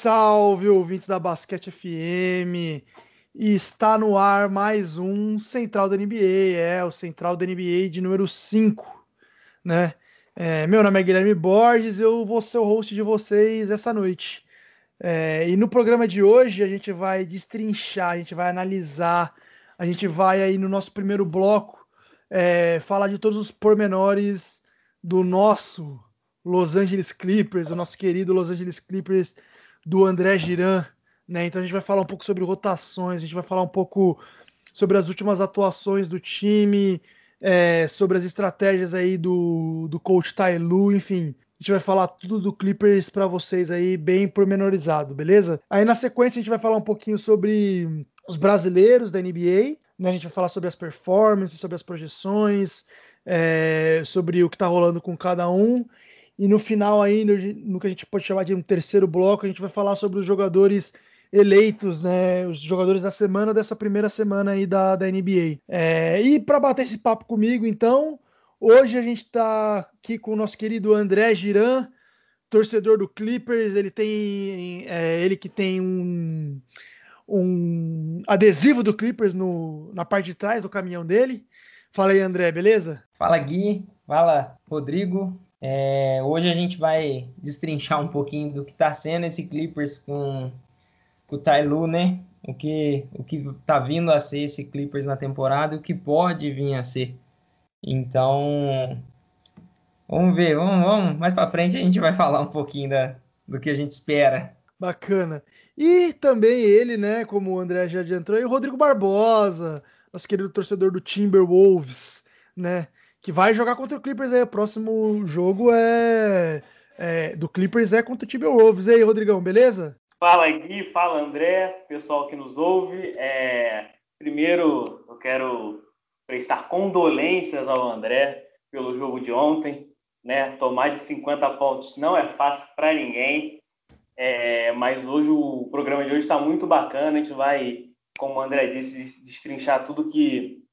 Salve, ouvintes da Basquete FM! E está no ar mais um Central da NBA, é o Central da NBA de número 5, né? É, meu nome é Guilherme Borges, eu vou ser o host de vocês essa noite. É, e no programa de hoje a gente vai destrinchar, a gente vai analisar, a gente vai aí no nosso primeiro bloco é, falar de todos os pormenores do nosso Los Angeles Clippers, o nosso querido Los Angeles Clippers do André Giran, né? Então a gente vai falar um pouco sobre rotações, a gente vai falar um pouco sobre as últimas atuações do time, é, sobre as estratégias aí do, do coach Tai Lu, enfim. A gente vai falar tudo do Clippers para vocês aí, bem pormenorizado, beleza? Aí na sequência a gente vai falar um pouquinho sobre os brasileiros da NBA, né? A gente vai falar sobre as performances, sobre as projeções, é, sobre o que tá rolando com cada um. E no final ainda, no que a gente pode chamar de um terceiro bloco, a gente vai falar sobre os jogadores eleitos, né, os jogadores da semana dessa primeira semana aí da, da NBA. É, e para bater esse papo comigo, então, hoje a gente está aqui com o nosso querido André Giran, torcedor do Clippers. Ele tem, é, ele que tem um, um adesivo do Clippers no, na parte de trás do caminhão dele. Fala aí, André, beleza? Fala, Gui. Fala, Rodrigo. É, hoje a gente vai destrinchar um pouquinho do que está sendo esse Clippers com, com o Lu, né? O que o que tá vindo a ser esse Clippers na temporada e o que pode vir a ser. Então, vamos ver, vamos, vamos. mais para frente a gente vai falar um pouquinho da, do que a gente espera. Bacana. E também ele, né, como o André já adiantou, e o Rodrigo Barbosa, nosso querido torcedor do Timberwolves, né? Que vai jogar contra o Clippers aí. O próximo jogo é, é do Clippers é contra o Timberwolves. E aí, Rodrigão, beleza? Fala Gui, fala André, pessoal que nos ouve. É, primeiro, eu quero prestar condolências ao André pelo jogo de ontem. Né? Tomar de 50 pontos não é fácil para ninguém. É, mas hoje o programa de hoje está muito bacana. A gente vai, como o André disse, destrinchar tudo que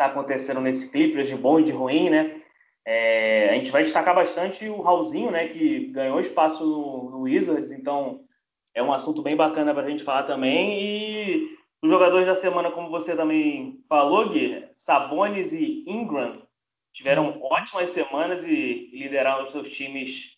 está acontecendo nesse Clippers, de bom e de ruim, né? É, a gente vai destacar bastante o Raulzinho, né, que ganhou espaço no, no Wizards, então é um assunto bem bacana para a gente falar também. E os jogadores da semana, como você também falou, Gui, Sabonis e Ingram tiveram ótimas semanas e lideraram os seus times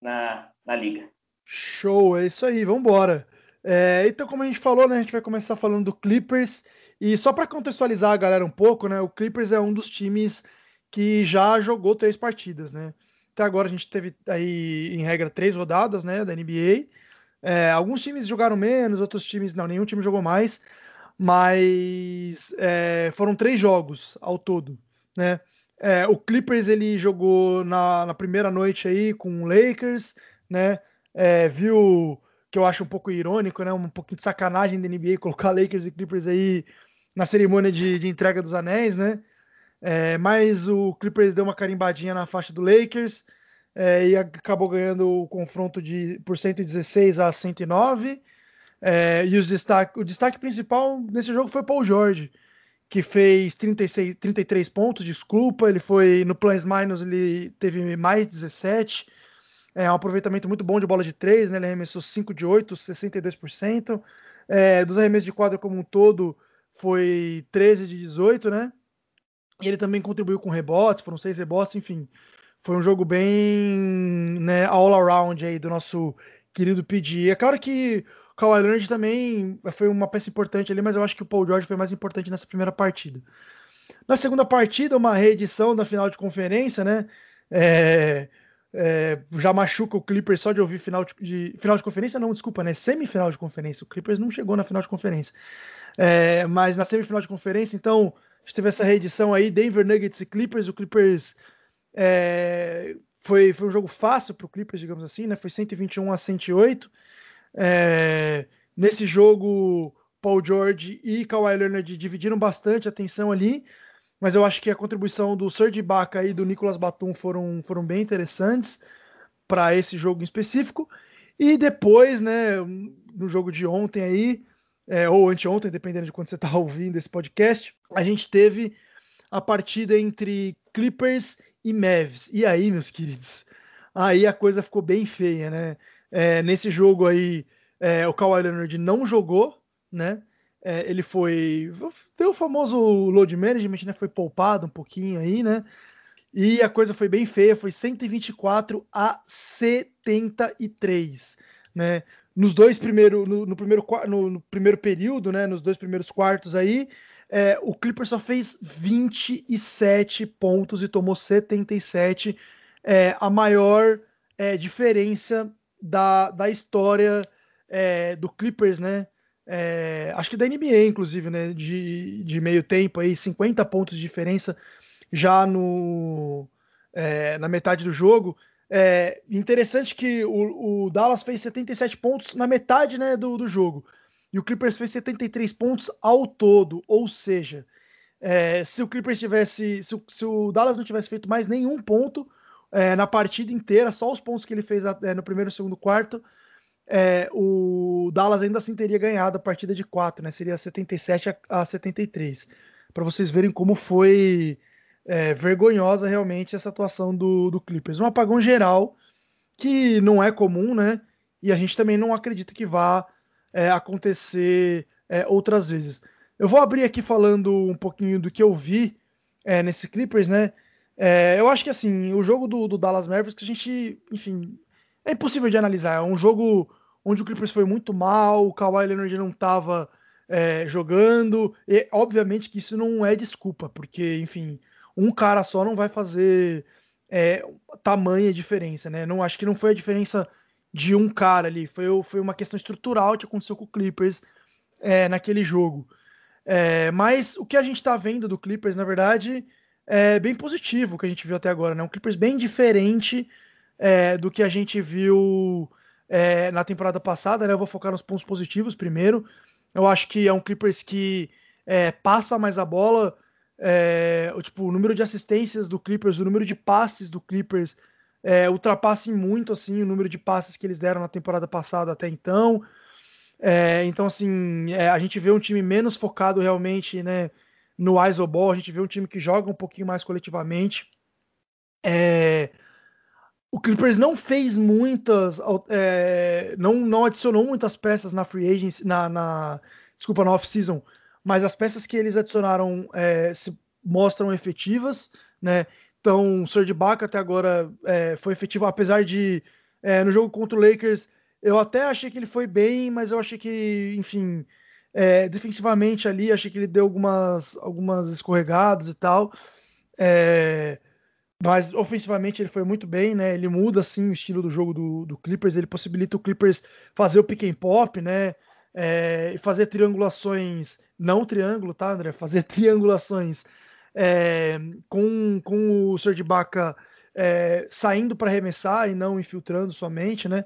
na, na liga. Show, é isso aí, vamos embora. É, então, como a gente falou, né, a gente vai começar falando do Clippers. E só para contextualizar a galera um pouco, né? O Clippers é um dos times que já jogou três partidas, né? Até agora a gente teve aí, em regra, três rodadas, né? Da NBA. É, alguns times jogaram menos, outros times não, nenhum time jogou mais. Mas é, foram três jogos ao todo, né? É, o Clippers ele jogou na, na, primeira noite aí com o Lakers, né? É, viu que eu acho um pouco irônico, né? Um pouquinho de sacanagem da NBA colocar Lakers e Clippers aí na cerimônia de, de entrega dos anéis, né? É, mas o Clippers deu uma carimbadinha na faixa do Lakers é, e acabou ganhando o confronto de, por 116 a 109. É, e os destaque, o destaque principal nesse jogo foi Paul George, que fez 36, 33 pontos, desculpa. Ele foi no plus minus, ele teve mais 17. É um aproveitamento muito bom de bola de 3, né? Ele arremessou 5 de 8, 62%. É, dos arremessos de quadra como um todo, foi 13 de 18, né? E ele também contribuiu com rebotes, foram seis rebotes, enfim. Foi um jogo bem né, all around aí do nosso querido PG. É claro que o Kawhi Leonard também foi uma peça importante ali, mas eu acho que o Paul George foi mais importante nessa primeira partida. Na segunda partida, uma reedição da final de conferência, né? É, é, já machuca o Clippers só de ouvir final de, de, final de conferência, não, desculpa, né? Semifinal de conferência. O Clippers não chegou na final de conferência. É, mas na semifinal de conferência, então, a gente teve essa reedição aí, Denver Nuggets e Clippers. O Clippers é, foi, foi um jogo fácil para o Clippers, digamos assim, né? Foi 121 a 108. É, nesse jogo, Paul George e Kawhi Leonard dividiram bastante a atenção ali, mas eu acho que a contribuição do Serge Ibaka e do Nicolas Batum foram, foram bem interessantes para esse jogo em específico. E depois, né, no jogo de ontem aí, é, ou anteontem, dependendo de quando você está ouvindo esse podcast, a gente teve a partida entre Clippers e Mavs. E aí, meus queridos, aí a coisa ficou bem feia, né? É, nesse jogo aí, é, o Kawhi Leonard não jogou, né? É, ele foi. Deu o famoso load management, né? Foi poupado um pouquinho aí, né? E a coisa foi bem feia, foi 124 a 73, né? Nos dois primeiros, no, no primeiro, no, no, primeiro período, né? Nos dois primeiros quartos aí, é, o Clippers só fez 27 pontos e tomou 77, é, a maior é, diferença da, da história é, do Clippers, né? É, acho que da NBA, inclusive, né? De, de meio tempo aí, 50 pontos de diferença já no, é, na metade do jogo. É interessante que o, o, Dallas fez 77 pontos na metade né, do, do jogo. E o Clippers fez 73 pontos ao todo. Ou seja, é, se o Clippers tivesse. Se o, se o, Dallas não tivesse feito mais nenhum ponto é, na partida inteira, só os pontos que ele fez é, no primeiro e segundo quarto, é, o Dallas ainda assim teria ganhado a partida de 4, né? Seria 77 a, a 73. Para vocês verem como foi é, vergonhosa realmente essa atuação do, do Clippers. Um apagão geral que não é comum, né? E a gente também não acredita que vá é, acontecer é, outras vezes. Eu vou abrir aqui falando um pouquinho do que eu vi é, nesse Clippers, né? É, eu acho que assim, o jogo do, do Dallas Mavericks, que a gente, enfim, é impossível de analisar. É um jogo onde o Clippers foi muito mal, o Kawhi Leonard não estava é, jogando, e obviamente que isso não é desculpa, porque, enfim, um cara só não vai fazer é, tamanha diferença, né? Não acho que não foi a diferença de um cara ali, foi, foi uma questão estrutural que aconteceu com o Clippers é, naquele jogo. É, mas o que a gente está vendo do Clippers, na verdade, é bem positivo o que a gente viu até agora, né? Um Clippers bem diferente é, do que a gente viu é, na temporada passada, né? Eu vou focar nos pontos positivos primeiro. Eu acho que é um Clippers que é, passa mais a bola, é, o, tipo, o número de assistências do Clippers, o número de passes do Clippers é, ultrapassem muito assim o número de passes que eles deram na temporada passada até então. É, então, assim, é, a gente vê um time menos focado realmente né, no isoball, a gente vê um time que joga um pouquinho mais coletivamente. É, o Clippers não fez muitas, é, não, não adicionou muitas peças na free agency, na, na desculpa, na off-season mas as peças que eles adicionaram é, se mostram efetivas, né? Então, o Serge Ibaka até agora é, foi efetivo, apesar de é, no jogo contra o Lakers, eu até achei que ele foi bem, mas eu achei que, enfim, é, defensivamente ali, achei que ele deu algumas, algumas escorregadas e tal. É, mas ofensivamente ele foi muito bem, né? Ele muda assim o estilo do jogo do, do Clippers, ele possibilita o Clippers fazer o pick and pop, né? É, fazer triangulações não triângulo, tá, André? Fazer triangulações é, com, com o Serge Ibaka é, saindo para arremessar e não infiltrando somente, né?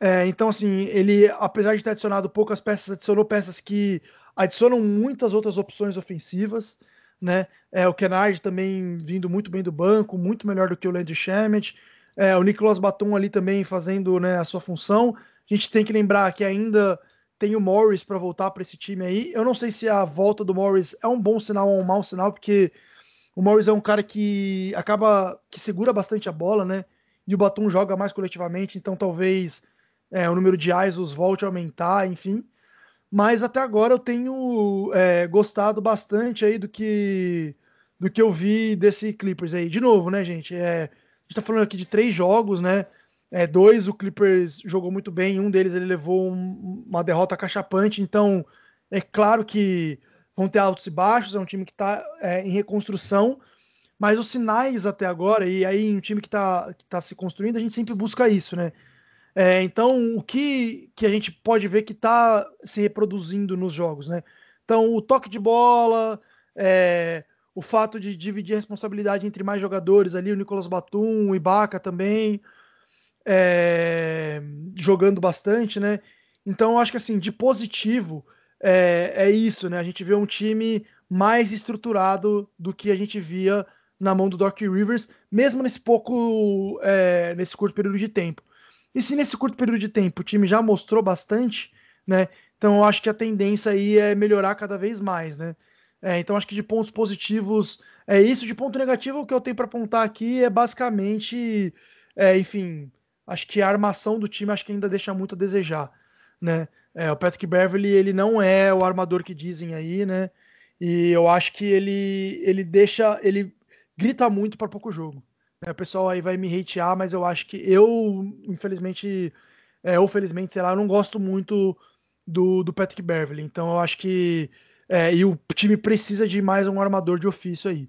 É, então, assim, ele, apesar de ter adicionado poucas peças, adicionou peças que adicionam muitas outras opções ofensivas, né? É, o Kennard também vindo muito bem do banco, muito melhor do que o Landry Shamet. É, o Nicolas Batum ali também fazendo né, a sua função. A gente tem que lembrar que ainda tem o Morris para voltar para esse time aí. Eu não sei se a volta do Morris é um bom sinal ou um mau sinal, porque o Morris é um cara que acaba que segura bastante a bola, né? E o Batum joga mais coletivamente, então talvez é, o número de ISOs volte a aumentar, enfim. Mas até agora eu tenho é, gostado bastante aí do que do que eu vi desse Clippers aí. De novo, né, gente? É, a gente tá falando aqui de três jogos, né? É, dois, o Clippers jogou muito bem, um deles ele levou um, uma derrota cachapante, então é claro que vão ter altos e baixos, é um time que está é, em reconstrução, mas os sinais até agora, e aí um time que está que tá se construindo, a gente sempre busca isso, né? É, então, o que, que a gente pode ver que está se reproduzindo nos jogos, né? Então, o toque de bola, é, o fato de dividir a responsabilidade entre mais jogadores ali, o Nicolas Batum, o Ibaka também, é, jogando bastante, né? Então, eu acho que assim, de positivo é, é, isso, né? A gente vê um time mais estruturado do que a gente via na mão do Doc Rivers, mesmo nesse pouco, é, nesse curto período de tempo. E se nesse curto período de tempo o time já mostrou bastante, né? Então eu acho que a tendência aí é melhorar cada vez mais, né? É, então acho que de pontos positivos é isso. De ponto negativo, o que eu tenho para apontar aqui é basicamente, é, enfim, acho que a armação do time acho que ainda deixa muito a desejar, né? É, o Patrick Beverly ele não é o armador que dizem aí, né? E eu acho que ele ele deixa ele grita muito para pouco jogo. Né? O pessoal aí vai me hatear, mas eu acho que eu infelizmente é, ou felizmente, sei lá, eu não gosto muito do, do Patrick Beverly. Então eu acho que é, e o time precisa de mais um armador de ofício aí.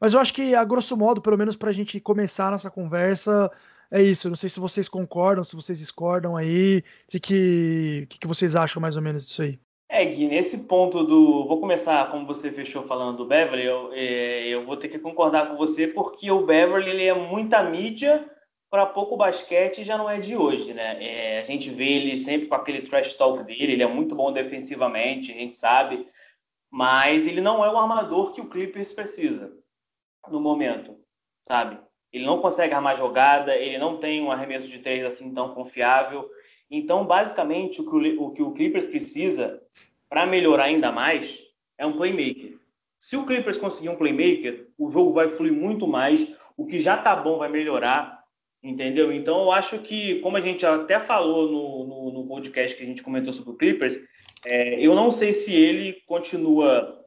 Mas eu acho que, a grosso modo, pelo menos para a gente começar nossa conversa, é isso. não sei se vocês concordam, se vocês discordam aí. O que, que, que, vocês acham mais ou menos disso aí? É, Gui, nesse ponto do. Vou começar como você fechou falando do Beverly, eu, é, eu vou ter que concordar com você, porque o Beverly ele é muita mídia para pouco basquete já não é de hoje, né? É, a gente vê ele sempre com aquele trash talk dele, ele é muito bom defensivamente, a gente sabe, mas ele não é o armador que o Clippers precisa no momento, sabe? Ele não consegue armar jogada, ele não tem um arremesso de três assim tão confiável. Então, basicamente, o que o, Clippers precisa para melhorar ainda mais é um playmaker. Se o Clippers conseguir um playmaker, o jogo vai fluir muito mais, o que já tá bom vai melhorar, entendeu? Então, eu acho que, como a gente até falou no, no, no podcast que a gente comentou sobre o Clippers, é, eu não sei se ele continua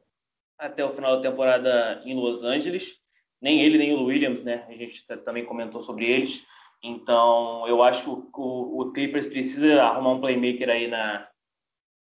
até o final da temporada em Los Angeles, nem ele, nem o Williams, né? A gente também comentou sobre eles. Então, eu acho que o, o, Clippers precisa arrumar um playmaker aí na,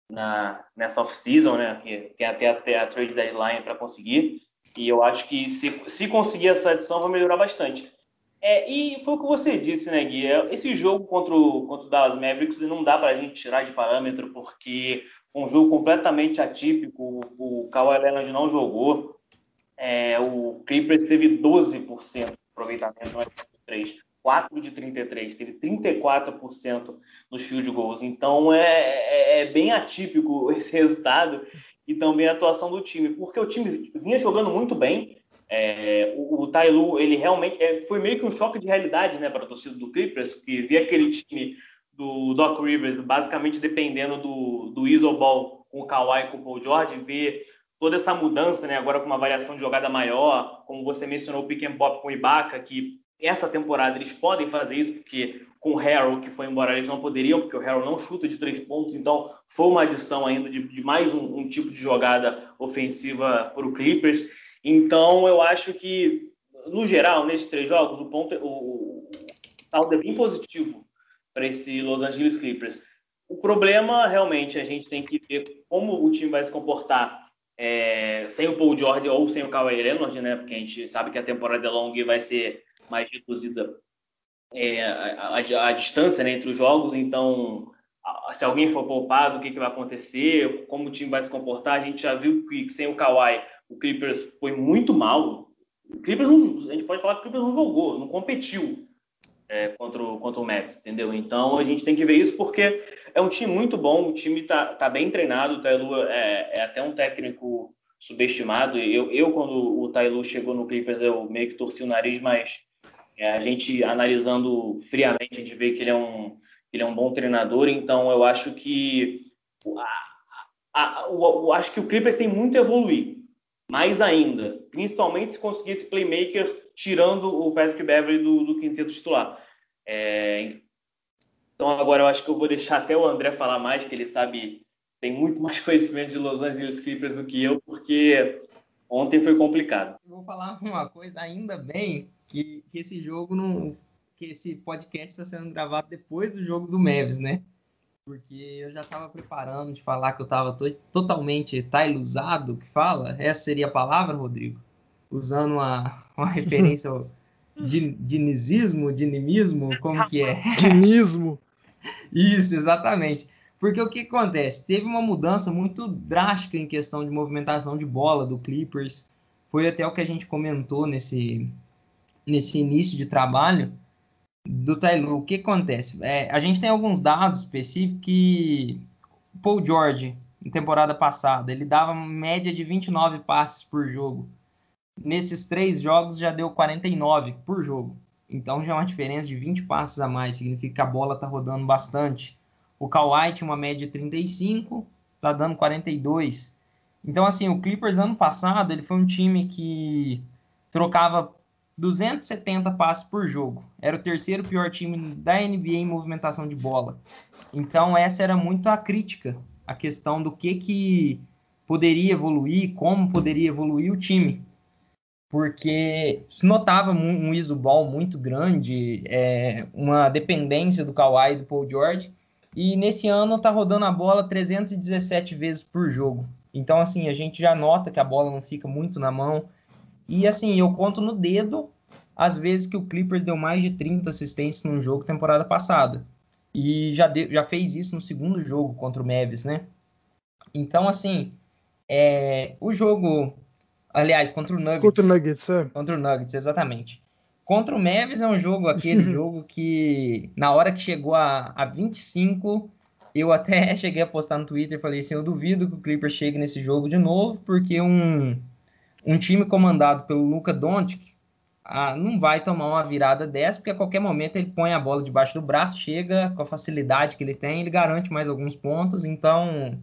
na, nessa off-season, né? Que tem até, até a trade deadline para conseguir. E eu acho que se, se conseguir essa adição, vai melhorar bastante. É, e foi o que você disse, né, Gui? É, esse jogo contra o, contra o Dallas Mavericks não dá para a gente tirar de parâmetro, porque foi um jogo completamente atípico. O, o Kawhi Leonard não jogou. É, o Clippers teve 12% de aproveitamento no 3, 4 de 33, teve 34% nos field goals. Então é, é, é, bem atípico esse resultado e também a atuação do time, porque o time vinha jogando muito bem. É, o, o Tailu, ele realmente é, foi meio que um choque de realidade né, para a torcida do Clippers, que via aquele time do Doc Rivers basicamente dependendo do, do Isoball com o Kawhi e com o Paul George, ver toda essa mudança, né, agora com uma variação de jogada maior, como você mencionou o pick and pop com o Ibaka, que essa temporada eles podem fazer isso, porque com o Harrell, que foi embora, eles não poderiam, porque o Harrell não chuta de três pontos, então foi uma adição ainda de, de mais um, um, tipo de jogada ofensiva para o Clippers. Então, eu acho que, no geral, nesses três jogos, o ponto, o, o saldo é bem positivo para esse Los Angeles Clippers. O problema, realmente, a gente tem que ver como o time vai se comportar é, sem o Paul George ou sem o Kawhi Leonard, né? Porque a gente sabe que a temporada é longa vai ser mais reduzida é, a, a, a, distância né, entre os jogos. Então, se alguém for poupado, o que, que vai acontecer? Como o time vai se comportar? A gente já viu que sem o Kawhi, o Clippers foi muito mal. O Clippers não, a gente pode falar que o Clippers não jogou, não competiu é, contra, o, contra o Mavis, entendeu? Então a gente tem que ver isso porque é um time muito bom, o time tá, tá bem treinado, o Tailu é, é até um técnico subestimado. Eu, eu, quando o Tailu chegou no Clippers, eu meio que torci o nariz, mas é, a gente analisando friamente, a gente vê que ele é um, ele é um bom treinador, então eu acho que a, a, o, acho que o Clippers tem muito a evoluir, mais ainda, principalmente se conseguir esse playmaker tirando o Patrick Beverly do, do quinteto titular. É, então agora eu acho que eu vou deixar até o André falar mais, que ele sabe, tem muito mais conhecimento de Los Angeles Clippers do que eu, porque ontem foi complicado. Eu vou falar uma coisa, ainda bem que, que esse jogo não. que esse podcast está sendo gravado depois do jogo do Mavis, né? Porque eu já estava preparando de falar que eu estava to totalmente tailuzado, que fala? Essa seria a palavra, Rodrigo? Usando uma, uma referência ao dinizismo, dinimismo, como que é? Dinismo. Isso, exatamente. Porque o que acontece? Teve uma mudança muito drástica em questão de movimentação de bola do Clippers. Foi até o que a gente comentou nesse, nesse início de trabalho do Tyloo. O que acontece? É, a gente tem alguns dados específicos que Paul George, em temporada passada, ele dava média de 29 passes por jogo. Nesses três jogos já deu 49 por jogo. Então já é uma diferença de 20 passes a mais, significa que a bola está rodando bastante. O Kawhi tinha uma média de 35, tá dando 42. Então assim, o Clippers ano passado, ele foi um time que trocava 270 passes por jogo. Era o terceiro pior time da NBA em movimentação de bola. Então, essa era muito a crítica, a questão do que, que poderia evoluir, como poderia evoluir o time. Porque se notava um, um iso ball muito grande, é, uma dependência do Kawhi e do Paul George. E nesse ano tá rodando a bola 317 vezes por jogo. Então, assim, a gente já nota que a bola não fica muito na mão e assim, eu conto no dedo as vezes que o Clippers deu mais de 30 assistências num jogo temporada passada. E já, de, já fez isso no segundo jogo contra o Mavis, né? Então, assim, é, o jogo. Aliás, contra o Nuggets. Contra o Nuggets, é. Contra o Nuggets, exatamente. Contra o Mavis é um jogo, aquele jogo que, na hora que chegou a, a 25, eu até cheguei a postar no Twitter, falei assim, eu duvido que o Clippers chegue nesse jogo de novo, porque um, um time comandado pelo Luca Doncic ah, não vai tomar uma virada dessa, porque a qualquer momento ele põe a bola debaixo do braço, chega com a facilidade que ele tem, ele garante mais alguns pontos, então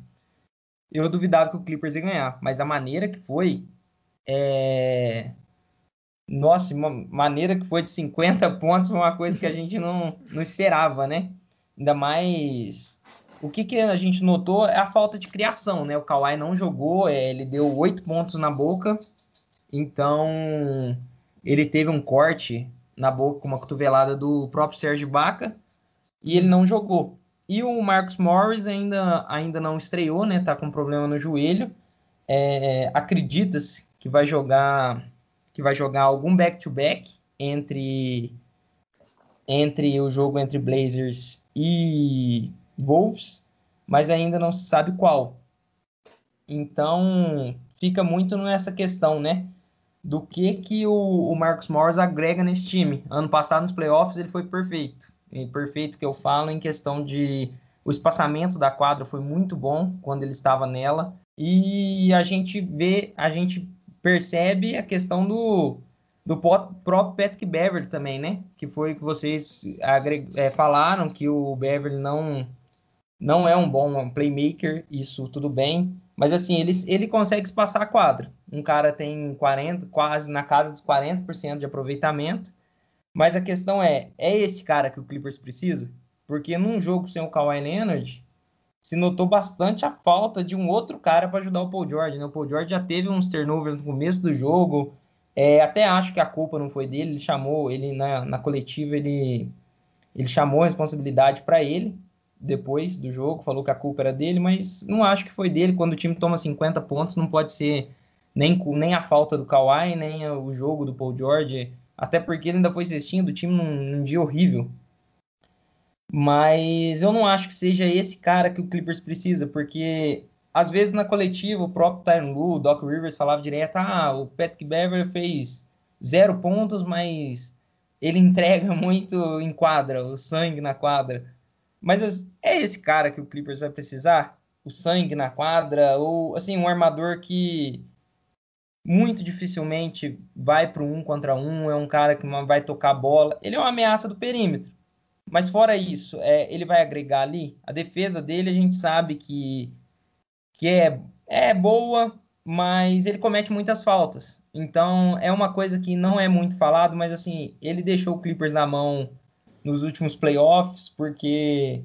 eu duvidava que o Clippers ia ganhar, mas a maneira que foi, é... nossa, uma maneira que foi de 50 pontos foi uma coisa que a gente não, não esperava, né? Ainda mais o que, que a gente notou é a falta de criação, né? O Kawhi não jogou, é, ele deu oito pontos na boca, então ele teve um corte na boca com uma cotovelada do próprio Sérgio Baca e ele não jogou. E o Marcus Morris ainda, ainda não estreou, né? Tá com problema no joelho. É, Acredita-se que vai jogar que vai jogar algum back-to-back -back entre entre o jogo entre Blazers e Wolves, mas ainda não se sabe qual. Então, fica muito nessa questão, né? Do que que o, o Marcos Morris agrega nesse time. Ano passado, nos playoffs, ele foi perfeito. E perfeito que eu falo em questão de... O espaçamento da quadra foi muito bom quando ele estava nela. E a gente vê, a gente percebe a questão do, do próprio Patrick Beverly também, né? Que foi que vocês é, falaram que o Beverly não não é um bom playmaker, isso tudo bem, mas assim, ele, ele consegue passar a quadra. Um cara tem 40, quase na casa dos 40% de aproveitamento, mas a questão é, é esse cara que o Clippers precisa? Porque num jogo sem o Kawhi Leonard, se notou bastante a falta de um outro cara para ajudar o Paul George, né? O Paul George já teve uns turnovers no começo do jogo, é, até acho que a culpa não foi dele, ele chamou, ele na, na coletiva, ele, ele chamou a responsabilidade para ele, depois do jogo, falou que a culpa era dele, mas não acho que foi dele. Quando o time toma 50 pontos, não pode ser nem, nem a falta do Kawhi, nem o jogo do Paul George, até porque ele ainda foi cestinho do time num, num dia horrível. Mas eu não acho que seja esse cara que o Clippers precisa, porque às vezes na coletiva o próprio Tyron Lu, o Doc Rivers falava direto, ah, o Patrick Beverly fez zero pontos, mas ele entrega muito em quadra, o sangue na quadra. Mas é esse cara que o Clippers vai precisar? O sangue na quadra? Ou, assim, um armador que muito dificilmente vai para um contra um, é um cara que vai tocar bola. Ele é uma ameaça do perímetro. Mas fora isso, é, ele vai agregar ali. A defesa dele a gente sabe que, que é, é boa, mas ele comete muitas faltas. Então é uma coisa que não é muito falado, mas assim, ele deixou o Clippers na mão nos últimos playoffs, porque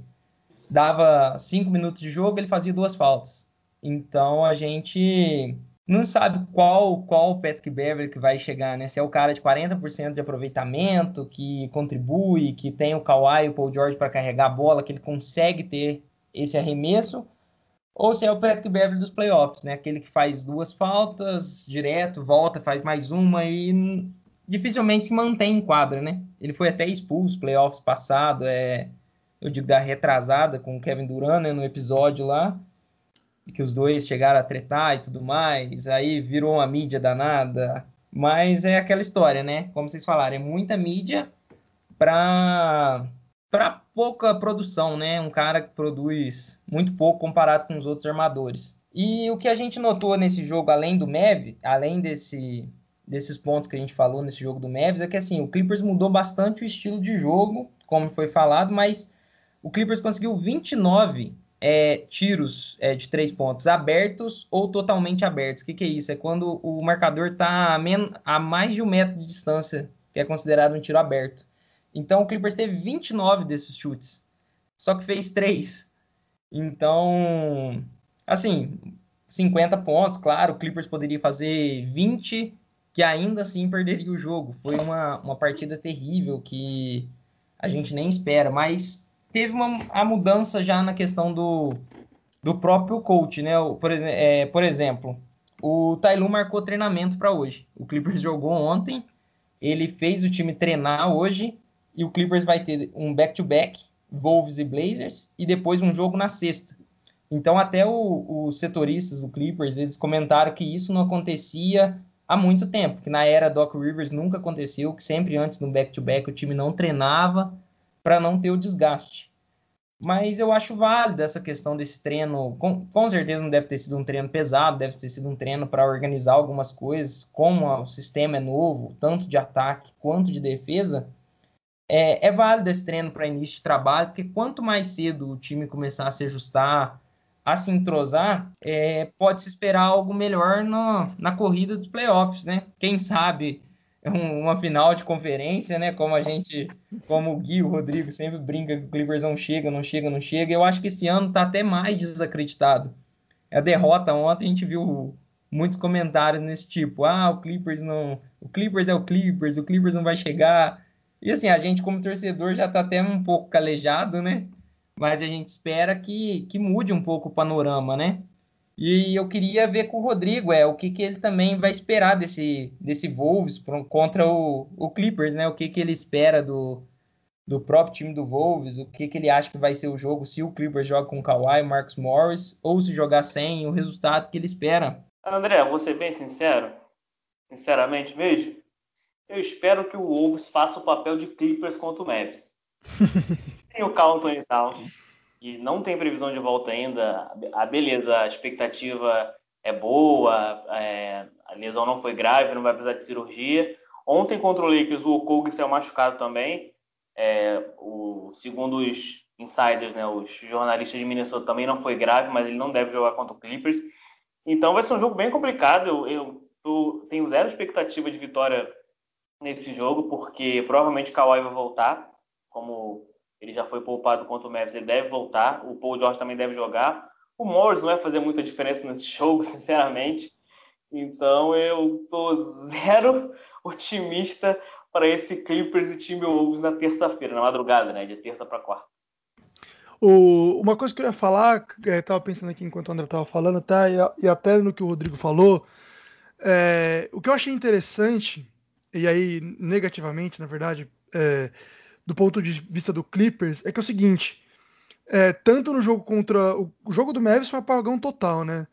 dava cinco minutos de jogo, ele fazia duas faltas. Então a gente não sabe qual qual Patrick Beverly que vai chegar, né? Se é o cara de 40% de aproveitamento, que contribui, que tem o Kawhi e o Paul George para carregar a bola, que ele consegue ter esse arremesso, ou se é o Patrick Beverly dos playoffs, né? Aquele que faz duas faltas direto, volta, faz mais uma e dificilmente se mantém em quadra, né? Ele foi até expulso playoffs passado, é, eu digo da retrasada com o Kevin Durant, né, no episódio lá, que os dois chegaram a tretar e tudo mais, aí virou uma mídia danada, mas é aquela história, né? Como vocês falaram, é muita mídia para para pouca produção, né? Um cara que produz muito pouco comparado com os outros armadores. E o que a gente notou nesse jogo, além do Mev, além desse desses pontos que a gente falou nesse jogo do Mavis é que assim, o Clippers mudou bastante o estilo de jogo, como foi falado, mas o Clippers conseguiu 29 é, tiros é, de três pontos abertos ou totalmente abertos. O que, que é isso? É quando o marcador está a, a, mais de um metro de distância que é considerado um tiro aberto. Então o Clippers teve 29 desses chutes, só que fez 3. Então, assim, 50 pontos, claro, o Clippers poderia fazer 20, que ainda assim perderia o jogo. Foi uma, uma partida terrível que a gente nem espera, mas teve uma a mudança já na questão do, do próprio coach, né? Por, é, por exemplo, o Tailu marcou treinamento para hoje. O Clippers jogou ontem, ele fez o time treinar hoje e o Clippers vai ter um back-to-back, -back, Wolves e Blazers, e depois um jogo na sexta. Então, até os setoristas do Clippers, eles comentaram que isso não acontecia há muito tempo, que na era Doc Rivers nunca aconteceu, que sempre antes do back-to-back -back, o time não treinava para não ter o desgaste. Mas eu acho válido essa questão desse treino. Com, com certeza não deve ter sido um treino pesado, deve ter sido um treino para organizar algumas coisas. Como o sistema é novo, tanto de ataque quanto de defesa, é, é válido esse treino para início de trabalho, porque quanto mais cedo o time começar a se ajustar, a se entrosar, é, pode se esperar algo melhor no, na corrida dos playoffs, né? Quem sabe uma final de conferência, né? Como a gente, como o Gui o Rodrigo sempre brinca que o Clippers não chega, não chega, não chega. Eu acho que esse ano tá até mais desacreditado. A derrota ontem a gente viu muitos comentários nesse tipo: ah, o Clippers não. O Clippers é o Clippers, o Clippers não vai chegar. E assim, a gente, como torcedor, já tá até um pouco calejado, né? Mas a gente espera que, que mude um pouco o panorama, né? E eu queria ver com o Rodrigo é, o que, que ele também vai esperar desse, desse Wolves contra o, o Clippers, né? O que, que ele espera do, do próprio time do Wolves, o que, que ele acha que vai ser o jogo, se o Clippers joga com Kawhi, Marcus Morris, ou se jogar sem, o resultado que ele espera. André, vou ser bem sincero, sinceramente mesmo, eu espero que o Wolves faça o papel de Clippers contra o Mavis. tem o Carlton e tal e não tem previsão de volta ainda, a beleza, a expectativa é boa, é, a lesão não foi grave, não vai precisar de cirurgia. Ontem contra o Lakers, o Okogi saiu machucado também. É, o, segundo os insiders, né, os jornalistas de Minnesota, também não foi grave, mas ele não deve jogar contra o Clippers. Então vai ser um jogo bem complicado. Eu, eu, eu tenho zero expectativa de vitória nesse jogo, porque provavelmente o Kawhi vai voltar, como ele já foi poupado contra o Mavis, ele deve voltar. O Paul George também deve jogar. O Morris não vai fazer muita diferença nesse jogo, sinceramente. Então eu tô zero otimista para esse Clippers e time Wolves na terça-feira, na madrugada, né? De terça para quarta. O, uma coisa que eu ia falar, é, tava pensando aqui enquanto o André tava falando, tá? E, e até no que o Rodrigo falou, é, o que eu achei interessante, e aí negativamente, na verdade, é, do ponto de vista do Clippers é que é o seguinte: é, tanto no jogo contra. O, o jogo do Mavis foi um apagão total, né?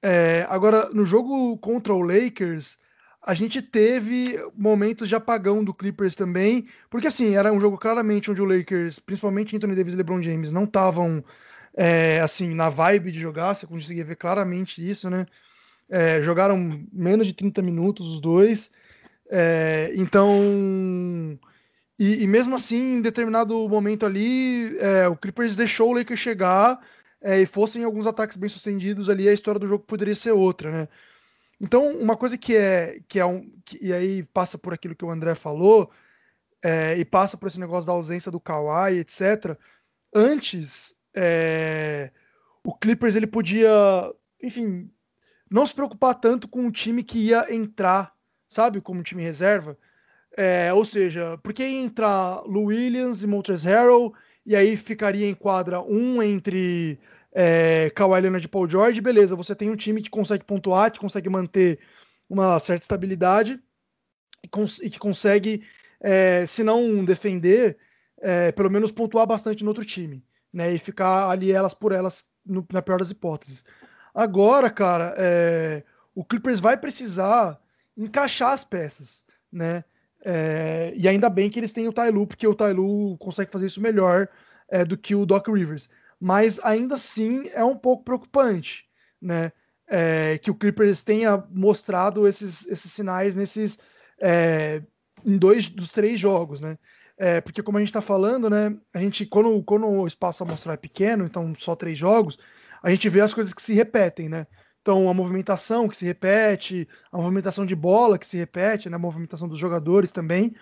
É, agora, no jogo contra o Lakers, a gente teve momentos de apagão do Clippers também, porque assim, era um jogo claramente onde o Lakers, principalmente Anthony Davis e LeBron James, não estavam é, assim, na vibe de jogar, você conseguia ver claramente isso, né? É, jogaram menos de 30 minutos os dois. É, então e, e, mesmo assim, em determinado momento ali, é, o Clippers deixou o Lakers chegar é, e fossem alguns ataques bem sucedidos ali, a história do jogo poderia ser outra, né? Então, uma coisa que é que é um que, e aí passa por aquilo que o André falou é, e passa por esse negócio da ausência do Kawhi, etc. Antes, é, o Clippers ele podia, enfim, não se preocupar tanto com o time que ia entrar, sabe, como time reserva é, ou seja, porque entra Lou Williams e Montrezl Harrell, e aí ficaria em quadra um entre é, Kawhi Leonard e Paul George, beleza, você tem um time que consegue pontuar, que consegue manter uma certa estabilidade e, cons e que consegue, é, se não defender, é, pelo menos pontuar bastante no outro time, né, e ficar ali elas por elas no, na pior das hipóteses. Agora, cara, é, o Clippers vai precisar encaixar as peças, né? É, e ainda bem que eles têm o Tailu, porque o Tailu consegue fazer isso melhor é, do que o Doc Rivers. Mas ainda assim é um pouco preocupante, né? É, que o Clippers tenha mostrado esses, esses sinais nesses é, em dois dos três jogos, né? É, porque como a gente está falando, né? A gente quando, quando o espaço a mostrar é pequeno, então só três jogos, a gente vê as coisas que se repetem, né? Então, a movimentação que se repete, a movimentação de bola que se repete, né, a movimentação dos jogadores também.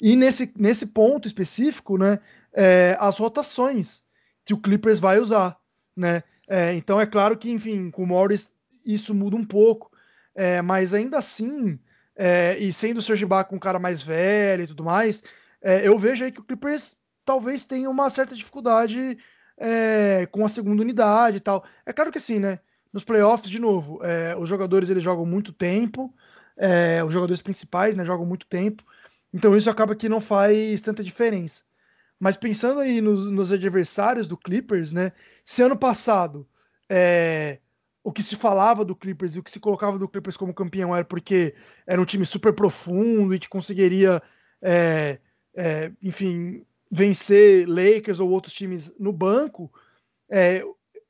E nesse, nesse ponto específico, né, é, as rotações que o Clippers vai usar, né? É, então é claro que, enfim, com o Morris isso muda um pouco, é, mas ainda assim, é, e sendo o Serge Ibaka um cara mais velho e tudo mais, é, eu vejo aí que o Clippers talvez tenha uma certa dificuldade é, com a segunda unidade e tal. É claro que sim, né? Nos playoffs, de novo, é, os jogadores eles jogam muito tempo, é, os jogadores principais né, jogam muito tempo, então isso acaba que não faz tanta diferença. Mas pensando aí nos, nos adversários do Clippers, né? Se ano passado é, o que se falava do Clippers e o que se colocava do Clippers como campeão era porque era um time super profundo e que conseguiria, é, é, enfim, vencer Lakers ou outros times no banco, é,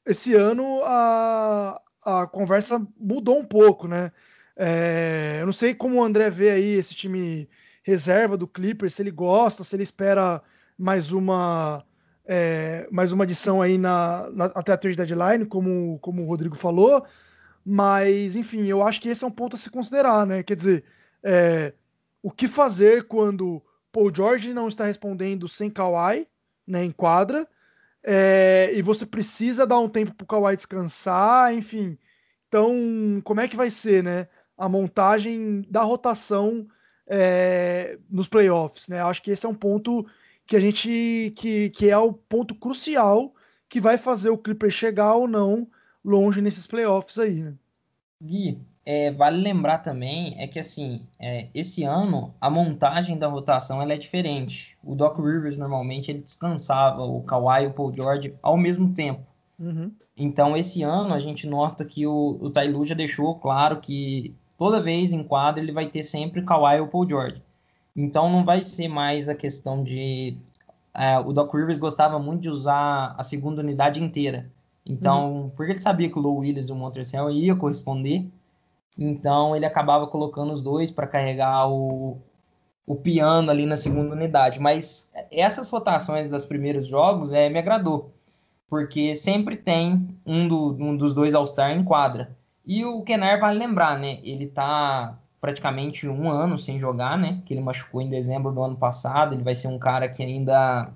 esse ano a, a conversa mudou um pouco, né? É, eu não sei como o André vê aí esse time reserva do Clippers, se ele gosta, se ele espera mais uma é, mais uma adição aí na, na, até a trade deadline, como, como o Rodrigo falou, mas enfim, eu acho que esse é um ponto a se considerar, né? Quer dizer, é, o que fazer quando Paul George não está respondendo sem Kawhi, né, em quadra, é, e você precisa dar um tempo para o Kawhi descansar, enfim. Então, como é que vai ser, né, a montagem da rotação é, nos playoffs, né? Acho que esse é um ponto que a gente que, que é o ponto crucial que vai fazer o Clipper chegar ou não longe nesses playoffs aí, né? Gui, é, vale lembrar também é que assim, é, esse ano a montagem da rotação ela é diferente. O Doc Rivers normalmente ele descansava o Kawhi e o Paul George ao mesmo tempo. Uhum. Então esse ano a gente nota que o, o Tailu já deixou claro que toda vez em quadro ele vai ter sempre Kawhi ou Paul George. Então não vai ser mais a questão de é, o Doc Rivers gostava muito de usar a segunda unidade inteira. Então, uhum. porque ele sabia que o Low Willis e o Montreal ia corresponder, então ele acabava colocando os dois para carregar o, o piano ali na segunda unidade. Mas essas rotações dos primeiros jogos é, me agradou, porque sempre tem um, do, um dos dois All-Star em quadra. E o Kenar vale lembrar, né? Ele tá praticamente um ano sem jogar, né? Que ele machucou em dezembro do ano passado. Ele vai ser um cara que ainda.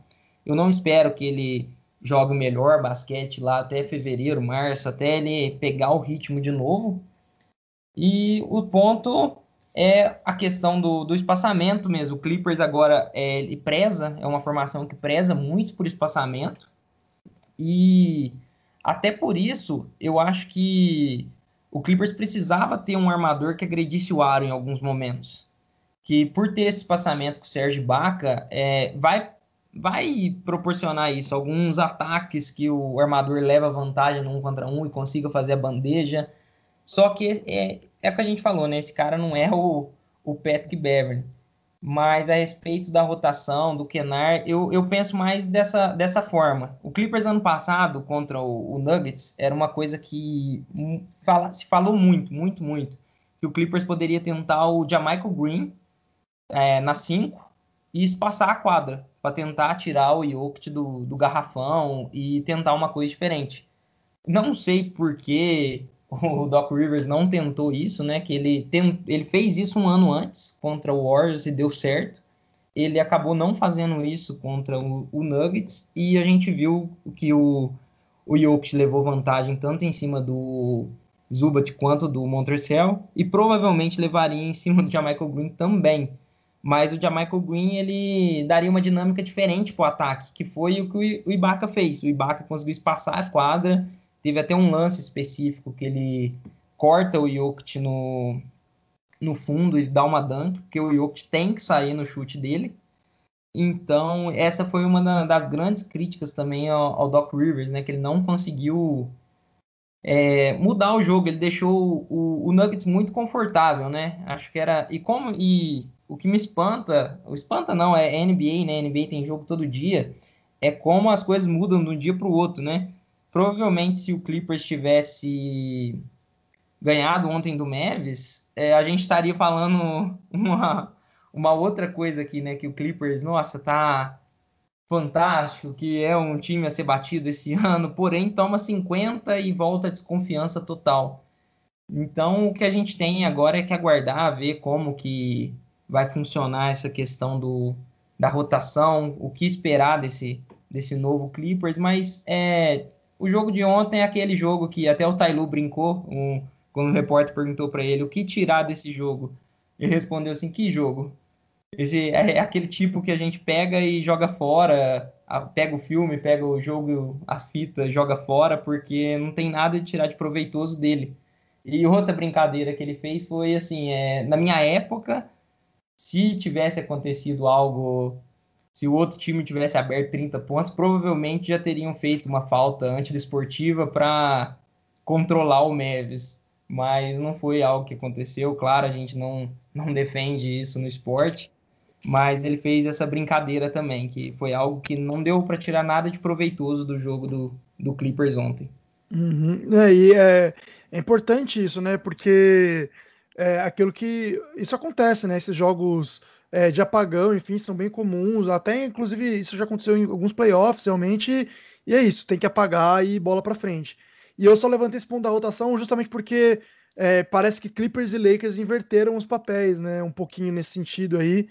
Eu não espero que ele jogue melhor basquete lá até fevereiro, março, até ele pegar o ritmo de novo. E o ponto é a questão do, do espaçamento mesmo. O Clippers agora é, ele preza, é uma formação que preza muito por espaçamento. E até por isso, eu acho que o Clippers precisava ter um armador que agredisse o aro em alguns momentos. Que por ter esse espaçamento com o Sérgio Baca, é, vai, vai proporcionar isso. Alguns ataques que o armador leva vantagem no um contra um e consiga fazer a bandeja. Só que é, é o que a gente falou, né? Esse cara não é o, o Patrick Beverly. Mas a respeito da rotação, do Kenar, eu, eu penso mais dessa, dessa forma. O Clippers ano passado contra o, o Nuggets era uma coisa que fala, se falou muito, muito, muito. Que o Clippers poderia tentar o Jamaica Green é, na 5 e espaçar a quadra para tentar tirar o Jokic do, do garrafão e tentar uma coisa diferente. Não sei por que o Doc Rivers não tentou isso, né? Que ele, tent, ele fez isso um ano antes contra o Warriors e deu certo. Ele acabou não fazendo isso contra o, o Nuggets e a gente viu que o, o Jokic levou vantagem tanto em cima do Zubat quanto do Montreal e provavelmente levaria em cima do Jamaica Green também. Mas o Jamaica Green ele daria uma dinâmica diferente para o ataque, que foi o que o Ibaka fez. O Ibaka conseguiu espaçar a quadra Teve até um lance específico que ele corta o Jokic no, no fundo e dá uma dunk, porque o Jokic tem que sair no chute dele. Então, essa foi uma das grandes críticas também ao, ao Doc Rivers, né? Que ele não conseguiu é, mudar o jogo. Ele deixou o, o, Nuggets muito confortável, né? Acho que era. E como. E o que me espanta. O espanta não, é NBA, né? NBA tem jogo todo dia. É como as coisas mudam de um dia para o outro, né? Provavelmente, se o Clippers tivesse ganhado ontem do Mavis, é, a gente estaria falando uma, uma outra coisa aqui, né? Que o Clippers, nossa, tá fantástico, que é um time a ser batido esse ano, porém toma 50 e volta a desconfiança total. Então, o que a gente tem agora é que aguardar, ver como que vai funcionar essa questão do, da rotação, o que esperar desse, desse novo Clippers, mas é, o jogo de ontem é aquele jogo que até o Tailu brincou, um, quando o repórter perguntou para ele o que tirar desse jogo. Ele respondeu assim: que jogo? Esse é aquele tipo que a gente pega e joga fora, pega o filme, pega o jogo, as fitas, joga fora, porque não tem nada de tirar de proveitoso dele. E outra brincadeira que ele fez foi assim: é, na minha época, se tivesse acontecido algo, se o outro time tivesse aberto 30 pontos, provavelmente já teriam feito uma falta antidesportiva para controlar o Mavis. Mas não foi algo que aconteceu. Claro, a gente não, não defende isso no esporte, mas ele fez essa brincadeira também, que foi algo que não deu para tirar nada de proveitoso do jogo do, do Clippers ontem. Uhum. É, e é, é importante isso, né? Porque é aquilo que. Isso acontece, né? Esses jogos é, de apagão, enfim, são bem comuns. Até, inclusive, isso já aconteceu em alguns playoffs, realmente. E é isso, tem que apagar e bola para frente. E eu só levantei esse ponto da rotação justamente porque é, parece que Clippers e Lakers inverteram os papéis, né? Um pouquinho nesse sentido aí.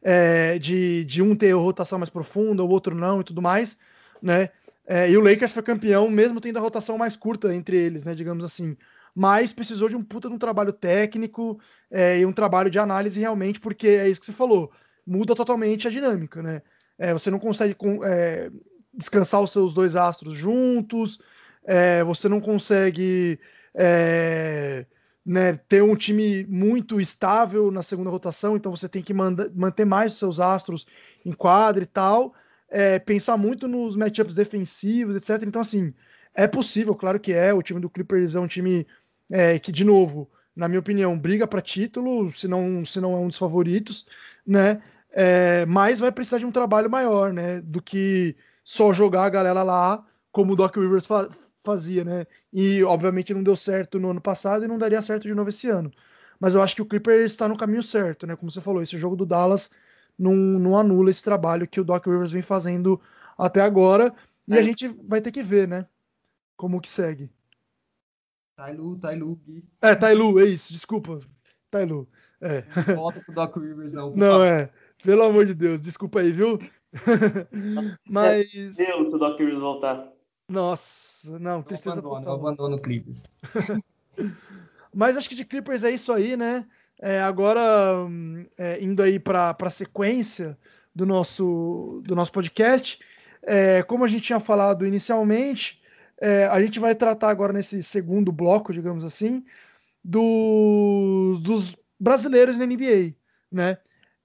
É, de, de um ter rotação mais profunda, o outro não e tudo mais, né? É, e o Lakers foi campeão, mesmo tendo a rotação mais curta entre eles, né? Digamos assim. Mas precisou de um puta de um trabalho técnico é, e um trabalho de análise realmente, porque é isso que você falou, muda totalmente a dinâmica, né? É, você não consegue é, descansar os seus dois astros juntos, é, você não consegue é, né, ter um time muito estável na segunda rotação, então você tem que manda, manter mais os seus astros em quadra e tal é, pensar muito nos matchups defensivos, etc. Então, assim, é possível, claro que é. O time do Clippers é um time é, que, de novo, na minha opinião, briga para título, se não, se não é um dos favoritos, né? É, mas vai precisar de um trabalho maior, né? Do que só jogar a galera lá, como o Doc Rivers fa fazia, né? E, obviamente, não deu certo no ano passado e não daria certo de novo esse ano. Mas eu acho que o Clippers está no caminho certo, né? Como você falou, esse jogo do Dallas não, não anula esse trabalho que o Doc Rivers vem fazendo até agora. E é. a gente vai ter que ver, né? Como que segue. Tailu, Tailu, Gui. É, Tailu, é isso, desculpa. Tailu. É. volta pro Doc Rivers, não. Não, é. Pelo amor de Deus, desculpa aí, viu? Mas. Deus, se o Doc Rivers voltar. Nossa, não, tristeza não abandono, total. Não abandono Clippers. Mas acho que de Clippers é isso aí, né? É, agora, é, indo aí para a sequência do nosso, do nosso podcast, é, como a gente tinha falado inicialmente, é, a gente vai tratar agora nesse segundo bloco, digamos assim, dos, dos brasileiros na NBA, né?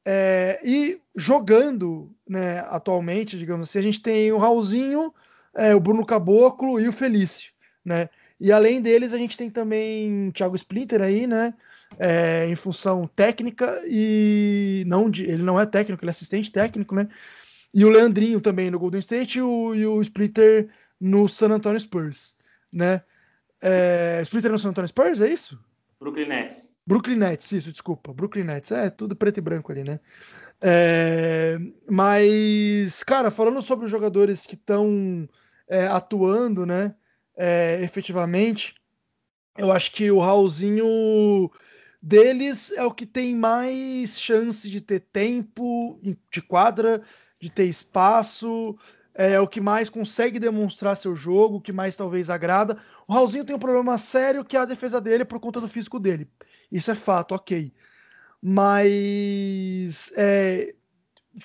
É, e jogando, né, atualmente, digamos assim, a gente tem o Raulzinho, é, o Bruno Caboclo e o Felício, né? E além deles, a gente tem também o Thiago Splinter aí, né? é, em função técnica e não de, ele não é técnico, ele é assistente técnico, né? E o Leandrinho também no Golden State e o, e o Splitter no San Antonio Spurs, né? É, Splitter no San Antonio Spurs, é isso? Brooklyn Nets. Brooklyn Nets, isso, desculpa. Brooklyn Nets, é tudo preto e branco ali, né? É, mas, cara, falando sobre os jogadores que estão é, atuando, né, é, efetivamente, eu acho que o Raulzinho deles é o que tem mais chance de ter tempo de quadra, de ter espaço, é o que mais consegue demonstrar seu jogo, o que mais talvez agrada. O Raulzinho tem um problema sério que é a defesa dele por conta do físico dele. Isso é fato, ok. Mas é,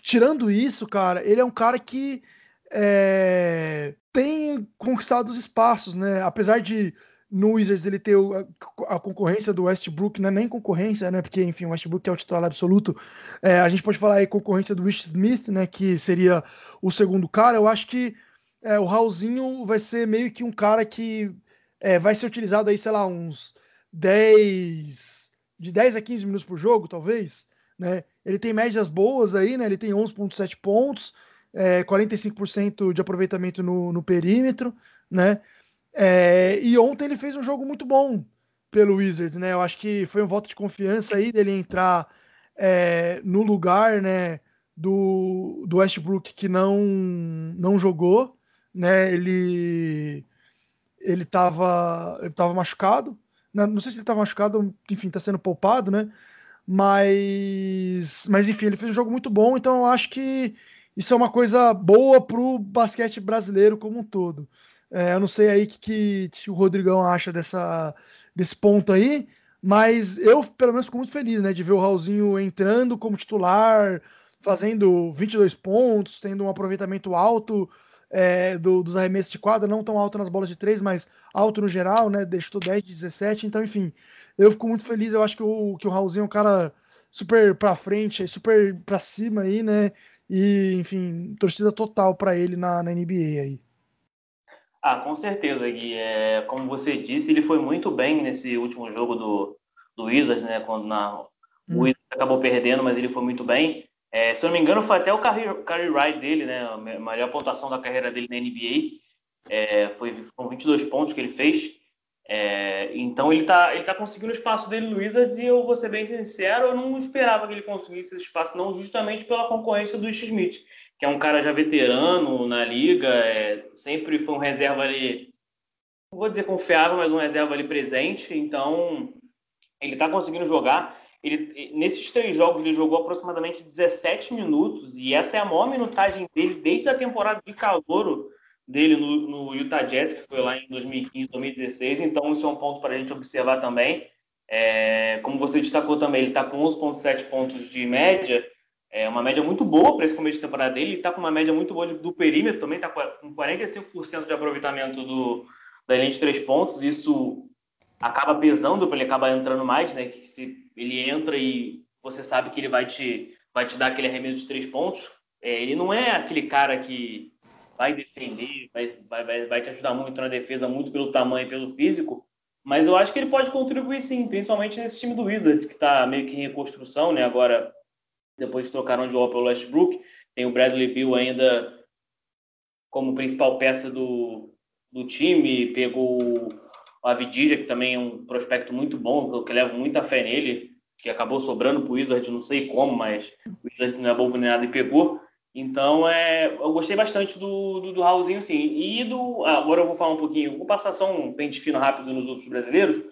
tirando isso, cara, ele é um cara que é, tem conquistado os espaços, né? Apesar de no Wizards ele ter a, a, concorrência do Westbrook, não é nem concorrência, né? Porque, enfim, o Westbrook é o titular absoluto. É, a gente pode falar aí concorrência do Rich Smith, né? Que seria o segundo cara. Eu acho que é, o Raulzinho vai ser meio que um cara que é, vai ser utilizado aí, sei lá, uns 10. de 10 a 15 minutos por jogo, talvez. Né? Ele tem médias boas aí, né? Ele tem 11,7 pontos, é, 45% de aproveitamento no, no perímetro, né? É, e ontem ele fez um jogo muito bom pelo Wizards, né? Eu acho que foi um voto de confiança aí dele entrar é, no lugar, né, do, do Westbrook que não não jogou, né? Ele ele estava ele tava machucado, Não sei se ele estava machucado, enfim, está sendo poupado, né? Mas, mas enfim, ele fez um jogo muito bom, então eu acho que isso é uma coisa boa para o basquete brasileiro como um todo. É, eu não sei aí o que, que, o Rodrigão acha dessa, desse ponto aí, mas eu, pelo menos, fico muito feliz né, de ver o Raulzinho entrando como titular, fazendo 22 pontos, tendo um aproveitamento alto é, do, dos arremessos de quadra, não tão alto nas bolas de três, mas alto no geral, né? Deixou 10 de 17, então, enfim, eu fico muito feliz. Eu acho que o, que o Raulzinho é um cara super pra frente, super pra cima aí, né? E, enfim, torcida total para ele na, na NBA aí. Ah, com certeza, Gui. É, como você disse, ele foi muito bem nesse último jogo do, do Wizards, né? Quando na, hum. o Wizards acabou perdendo, mas ele foi muito bem. É, se eu não me engano, foi até o career, career ride dele, né? A melhor pontuação da carreira dele na NBA. É, foi, foram 22 pontos que ele fez. É, então ele está ele tá conseguindo o espaço dele no Wizards e eu vou ser bem sincero, eu não esperava que ele conseguisse esse espaço, não, justamente pela concorrência do Smith, que é um cara já veterano na liga, é, sempre foi um reserva ali, não vou dizer confiável, mas um reserva ali presente, então ele está conseguindo jogar. Ele, nesses três jogos ele jogou aproximadamente 17 minutos e essa é a maior minutagem dele desde a temporada de calor dele no, no Utah Jazz, que foi lá em 2015, 2016. Então, isso é um ponto para a gente observar também. É, como você destacou também, ele está com 11,7 pontos de média, é uma média muito boa para esse começo de temporada dele. Ele está com uma média muito boa do perímetro também, está com 45% de aproveitamento do, da linha de três pontos. Isso acaba pesando ele acabar entrando mais, né? Que se ele entra e você sabe que ele vai te, vai te dar aquele arremesso de três pontos. É, ele não é aquele cara que vai defender, vai, vai, vai te ajudar muito na defesa, muito pelo tamanho e pelo físico, mas eu acho que ele pode contribuir sim, principalmente nesse time do Wizards, que está meio que em reconstrução, né? Agora, depois trocaram de Joel pelo Westbrook, tem o Bradley Bill ainda como principal peça do, do time, pegou o Avidija, que também é um prospecto muito bom, que leva muita fé nele, que acabou sobrando para o Wizard, não sei como, mas o Wizard não é bom nem nada e pegou. Então, é, eu gostei bastante do, do, do Raulzinho, sim. E do. Agora eu vou falar um pouquinho, vou passar só um pente fino rápido nos outros brasileiros.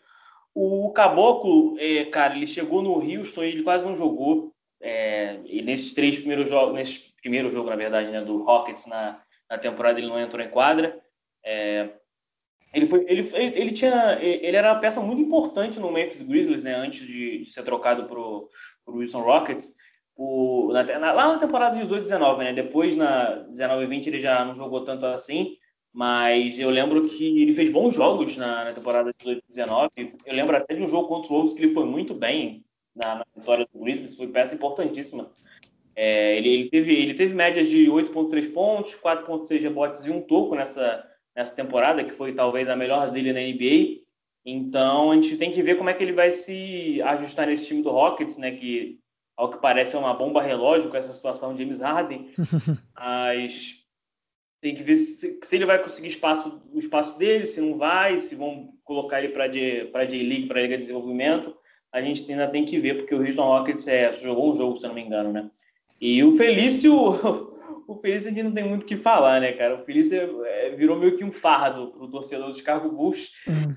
O Caboclo, é, cara, ele chegou no Houston e ele quase não jogou. É, e nesses três primeiros jogos, nesse primeiro jogo, na verdade, né, do Rockets na, na temporada, ele não entrou em quadra. É, ele, foi, ele, ele, tinha, ele era uma peça muito importante no Memphis Grizzlies, né, antes de, de ser trocado para o Wilson Rockets o, na, na, lá na temporada de 18 19, né? Depois na 19 e 20 ele já não jogou tanto assim, mas eu lembro que ele fez bons jogos na, na temporada de 18 19. Eu lembro até de um jogo contra o Wolves que ele foi muito bem na, na vitória do Grizzlies, foi peça importantíssima. É, ele, ele, teve, ele teve médias de 8,3 pontos, 4,6 rebotes e um toco nessa, nessa temporada, que foi talvez a melhor dele na NBA. Então a gente tem que ver como é que ele vai se ajustar nesse time do Rockets, né? Que ao que parece é uma bomba relógio com essa situação de James Harden, mas tem que ver se, se, ele vai conseguir espaço, o espaço dele, se não vai, se vão colocar ele para a J-League, para a Liga de Desenvolvimento. A gente ainda tem que ver, porque o Houston Rockets é, jogou um jogo, se eu não me engano, né? E o Felício, o Felício a gente não tem muito o que falar, né, cara? O Felício é, virou meio que um fardo para o torcedor de Chicago Bulls. Uhum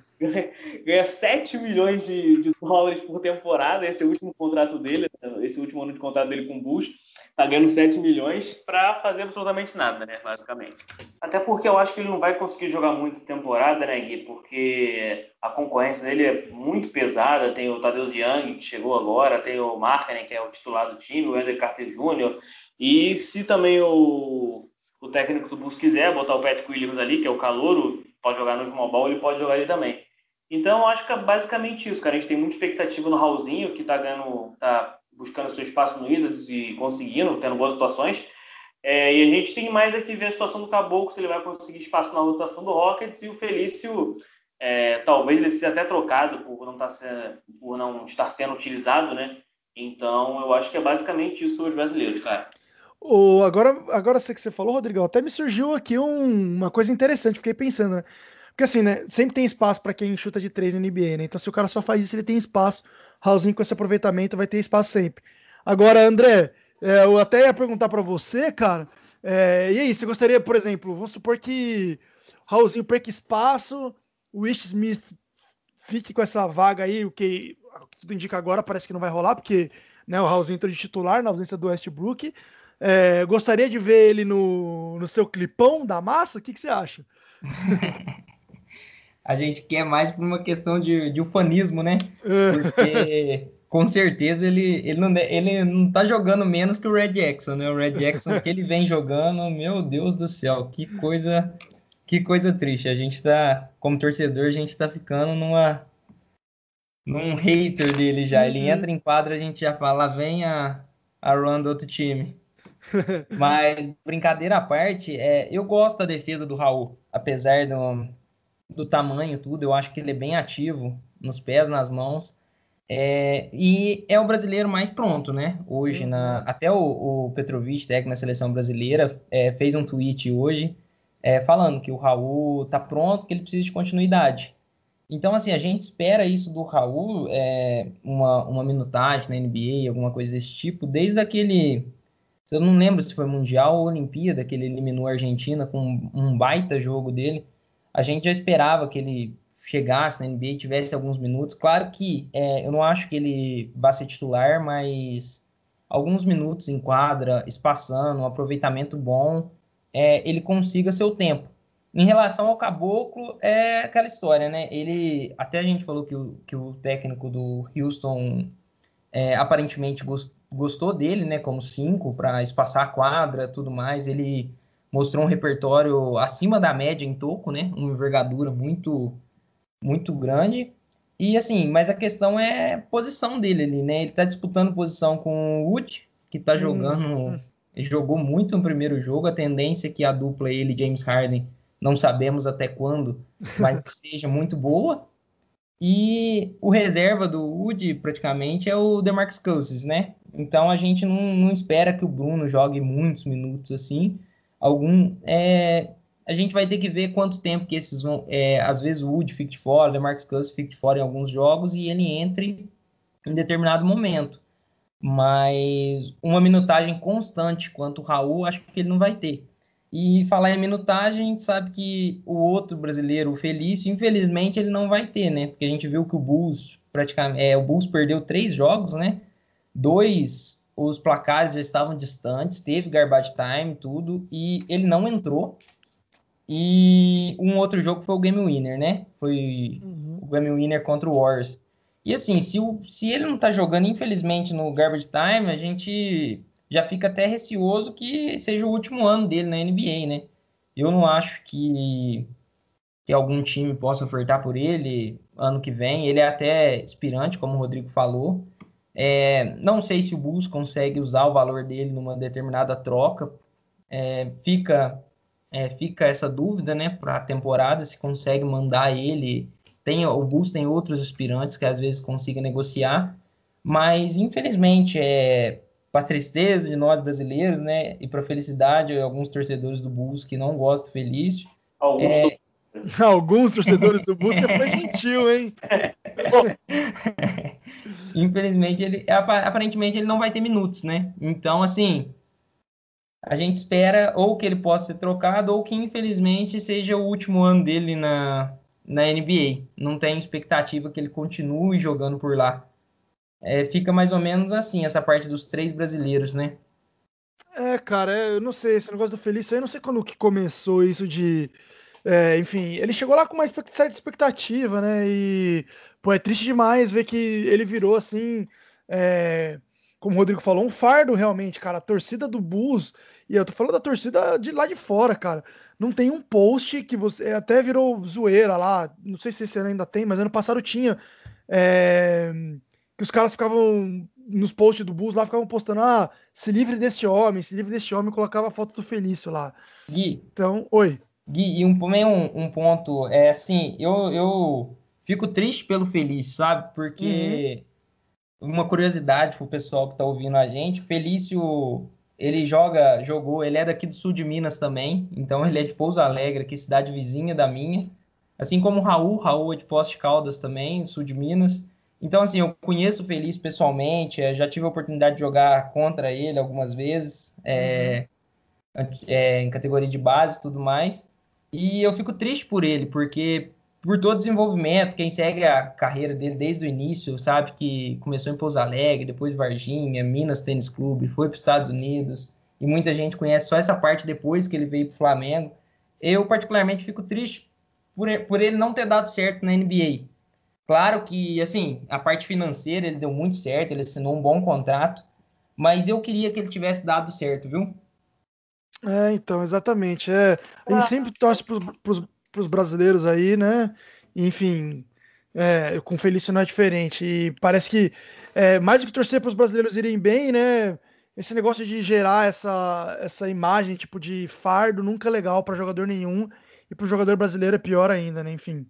ganha 7 milhões de, de, dólares por temporada. Esse é o último contrato dele, esse último ano de contrato dele com o Bulls. Tá ganhando 7 milhões para fazer absolutamente nada, né? Basicamente. Até porque eu acho que ele não vai conseguir jogar muito essa temporada, né, Gui? Porque a concorrência dele é muito pesada. Tem o Tadeusz Young, que chegou agora, tem o Markkanen, que é o titular do time, o Ender Carter Jr. E se também o, o técnico do Bulls quiser botar o Patrick Williams ali, que é o calouro, pode jogar no small ball, ele pode jogar ali também. Então, acho que é basicamente isso, cara. A gente tem muita expectativa no Raulzinho, que está ganhando, tá buscando seu espaço no Wizards e conseguindo, tendo boas situações. É, e a gente tem mais aqui ver a situação do Caboclo, se ele vai conseguir espaço na rotação do Rockets, e o Felício, é, talvez ele seja até trocado por não, tá sendo, por não estar sendo utilizado, né? Então, eu acho que é basicamente isso os brasileiros, cara. O, agora, agora sei que você falou, Rodrigo, até me surgiu aqui um, uma coisa interessante, fiquei pensando, né? Porque assim, né? Sempre tem espaço para quem chuta de três no NBA, né? Então, se o cara só faz isso, ele tem espaço. Raulzinho com esse aproveitamento vai ter espaço sempre. Agora, André, é, eu até ia perguntar para você, cara. É, e aí, você gostaria, por exemplo, vamos supor que Raulzinho perca espaço, o Wish Smith fique com essa vaga aí, o que tudo indica agora parece que não vai rolar, porque né, o Raulzinho entrou de titular na ausência do Westbrook. É, gostaria de ver ele no, no seu clipão da massa? O que, que você acha? a gente quer mais por uma questão de, de ufanismo, né? Porque com certeza ele, ele, não, ele não tá jogando menos que o Red Jackson, né? O Red Jackson que ele vem jogando, meu Deus do céu, que coisa, que coisa triste. A gente tá, como torcedor, a gente tá ficando numa num hater dele já. Ele uhum. entra em quadra, a gente já fala, vem a, a run do outro time. Mas, brincadeira à parte, é, eu gosto da defesa do Raul, apesar do, do tamanho, tudo. Eu acho que ele é bem ativo, nos pés, nas mãos. É, e é o brasileiro mais pronto, né? Hoje, na, uhum. até o, o Petrovic, técnico na seleção brasileira, é, fez um tweet hoje é, falando que o Raul tá pronto, que ele precisa de continuidade. Então, assim, a gente espera isso do Raul, é, uma, uma minutagem na NBA, alguma coisa desse tipo, desde aquele eu não lembro se foi Mundial ou Olimpíada que ele eliminou a Argentina com um baita jogo dele. A gente já esperava que ele chegasse na NBA tivesse alguns minutos. Claro que é, eu não acho que ele vá ser titular, mas alguns minutos em quadra, espaçando, um aproveitamento bom, é, ele consiga seu tempo. Em relação ao Caboclo, é aquela história, né? Ele até a gente falou que o, que o técnico do Houston é, aparentemente gostou gostou dele, né, como cinco para espaçar a quadra, tudo mais. Ele mostrou um repertório acima da média em toco, né, uma envergadura muito muito grande. E assim, mas a questão é posição dele ali, né? Ele tá disputando posição com o Wood, que tá jogando, hum. jogou muito no primeiro jogo. A tendência é que a dupla ele James Harden, não sabemos até quando, mas que seja muito boa. E o reserva do Wood, praticamente, é o DeMarcus Cousins, né? Então a gente não, não, espera que o Bruno jogue muitos minutos assim. Algum, é, a gente vai ter que ver quanto tempo que esses vão. É, às vezes o Wood fique de fora, o DeMarcus Cousins fique de fora em alguns jogos e ele entre em determinado momento. Mas uma minutagem constante quanto o Raul, acho que ele não vai ter. E falar em minutagem, a gente sabe que o outro brasileiro, o Felício, infelizmente ele não vai ter, né? Porque a gente viu que o Bulls praticamente, é, o Bulls perdeu três jogos, né? Dois, os placares já estavam distantes, teve garbage time, tudo, e ele não entrou. E um outro jogo foi o Game Winner, né? Foi uhum. o Game Winner contra o Warriors. E assim, se, o, se ele não tá jogando, infelizmente, no garbage time, a gente já fica até receoso que seja o último ano dele na NBA, né? Eu não acho que, que algum time possa ofertar por ele ano que vem. Ele é até aspirante, como o Rodrigo falou. É, não sei se o Bulls consegue usar o valor dele numa determinada troca. É, fica, é, fica essa dúvida, né, para a temporada, se consegue mandar ele. Tem, o Bulls tem outros aspirantes que às vezes consiga negociar, mas infelizmente, é, para tristeza de nós brasileiros, né, e para felicidade de alguns torcedores do Bulls que não gostam Felício. Alguns, é... Alguns torcedores do Bulls você foi gentil, hein? Infelizmente, ele aparentemente ele não vai ter minutos, né? Então, assim, a gente espera ou que ele possa ser trocado ou que infelizmente seja o último ano dele na, na NBA. Não tem expectativa que ele continue jogando por lá. É, fica mais ou menos assim, essa parte dos três brasileiros, né? É, cara, eu não sei, esse negócio do Felício, eu não sei quando que começou isso de é, enfim, ele chegou lá com uma certa expectativa, né? E, pô, é triste demais ver que ele virou assim, é, como o Rodrigo falou, um fardo realmente, cara. A torcida do Bulls, e eu tô falando da torcida de lá de fora, cara. Não tem um post que você. Até virou zoeira lá, não sei se esse ano ainda tem, mas ano passado tinha. É, que os caras ficavam nos posts do Bulls lá, ficavam postando, ah, se livre desse homem, se livre desse homem, colocava a foto do Felício lá. Gui. Então, oi. Gui, e um, um, um, ponto, é assim, eu, eu fico triste pelo Felício, sabe? Porque uhum. uma curiosidade pro pessoal que tá ouvindo a gente, o Felício, ele joga, jogou, ele é daqui do sul de Minas também, então ele é de Pouso Alegre, aqui cidade vizinha da minha. Assim como o Raul, Raul é de Poste Caldas também, sul de Minas. Então, assim, eu conheço o Felício pessoalmente, é, já tive a oportunidade de jogar contra ele algumas vezes, é, uhum. é, em categoria de base e tudo mais. E eu fico triste por ele, porque por todo o desenvolvimento, quem segue a carreira dele desde o início, sabe que começou em Pouso Alegre, depois Varginha, Minas Tênis Clube, foi para os Estados Unidos, e muita gente conhece só essa parte depois que ele veio para o Flamengo. Eu, particularmente, fico triste por, por ele não ter dado certo na NBA. Claro que, assim, a parte financeira ele deu muito certo, ele assinou um bom contrato, mas eu queria que ele tivesse dado certo, viu? É, então, exatamente. É, a gente sempre torce para os brasileiros aí, né? Enfim, é, com o Felício não é diferente. E parece que, é, mais do que torcer para os brasileiros irem bem, né? Esse negócio de gerar essa, essa imagem tipo de fardo nunca é legal para jogador nenhum. E para o jogador brasileiro é pior ainda, né? Enfim.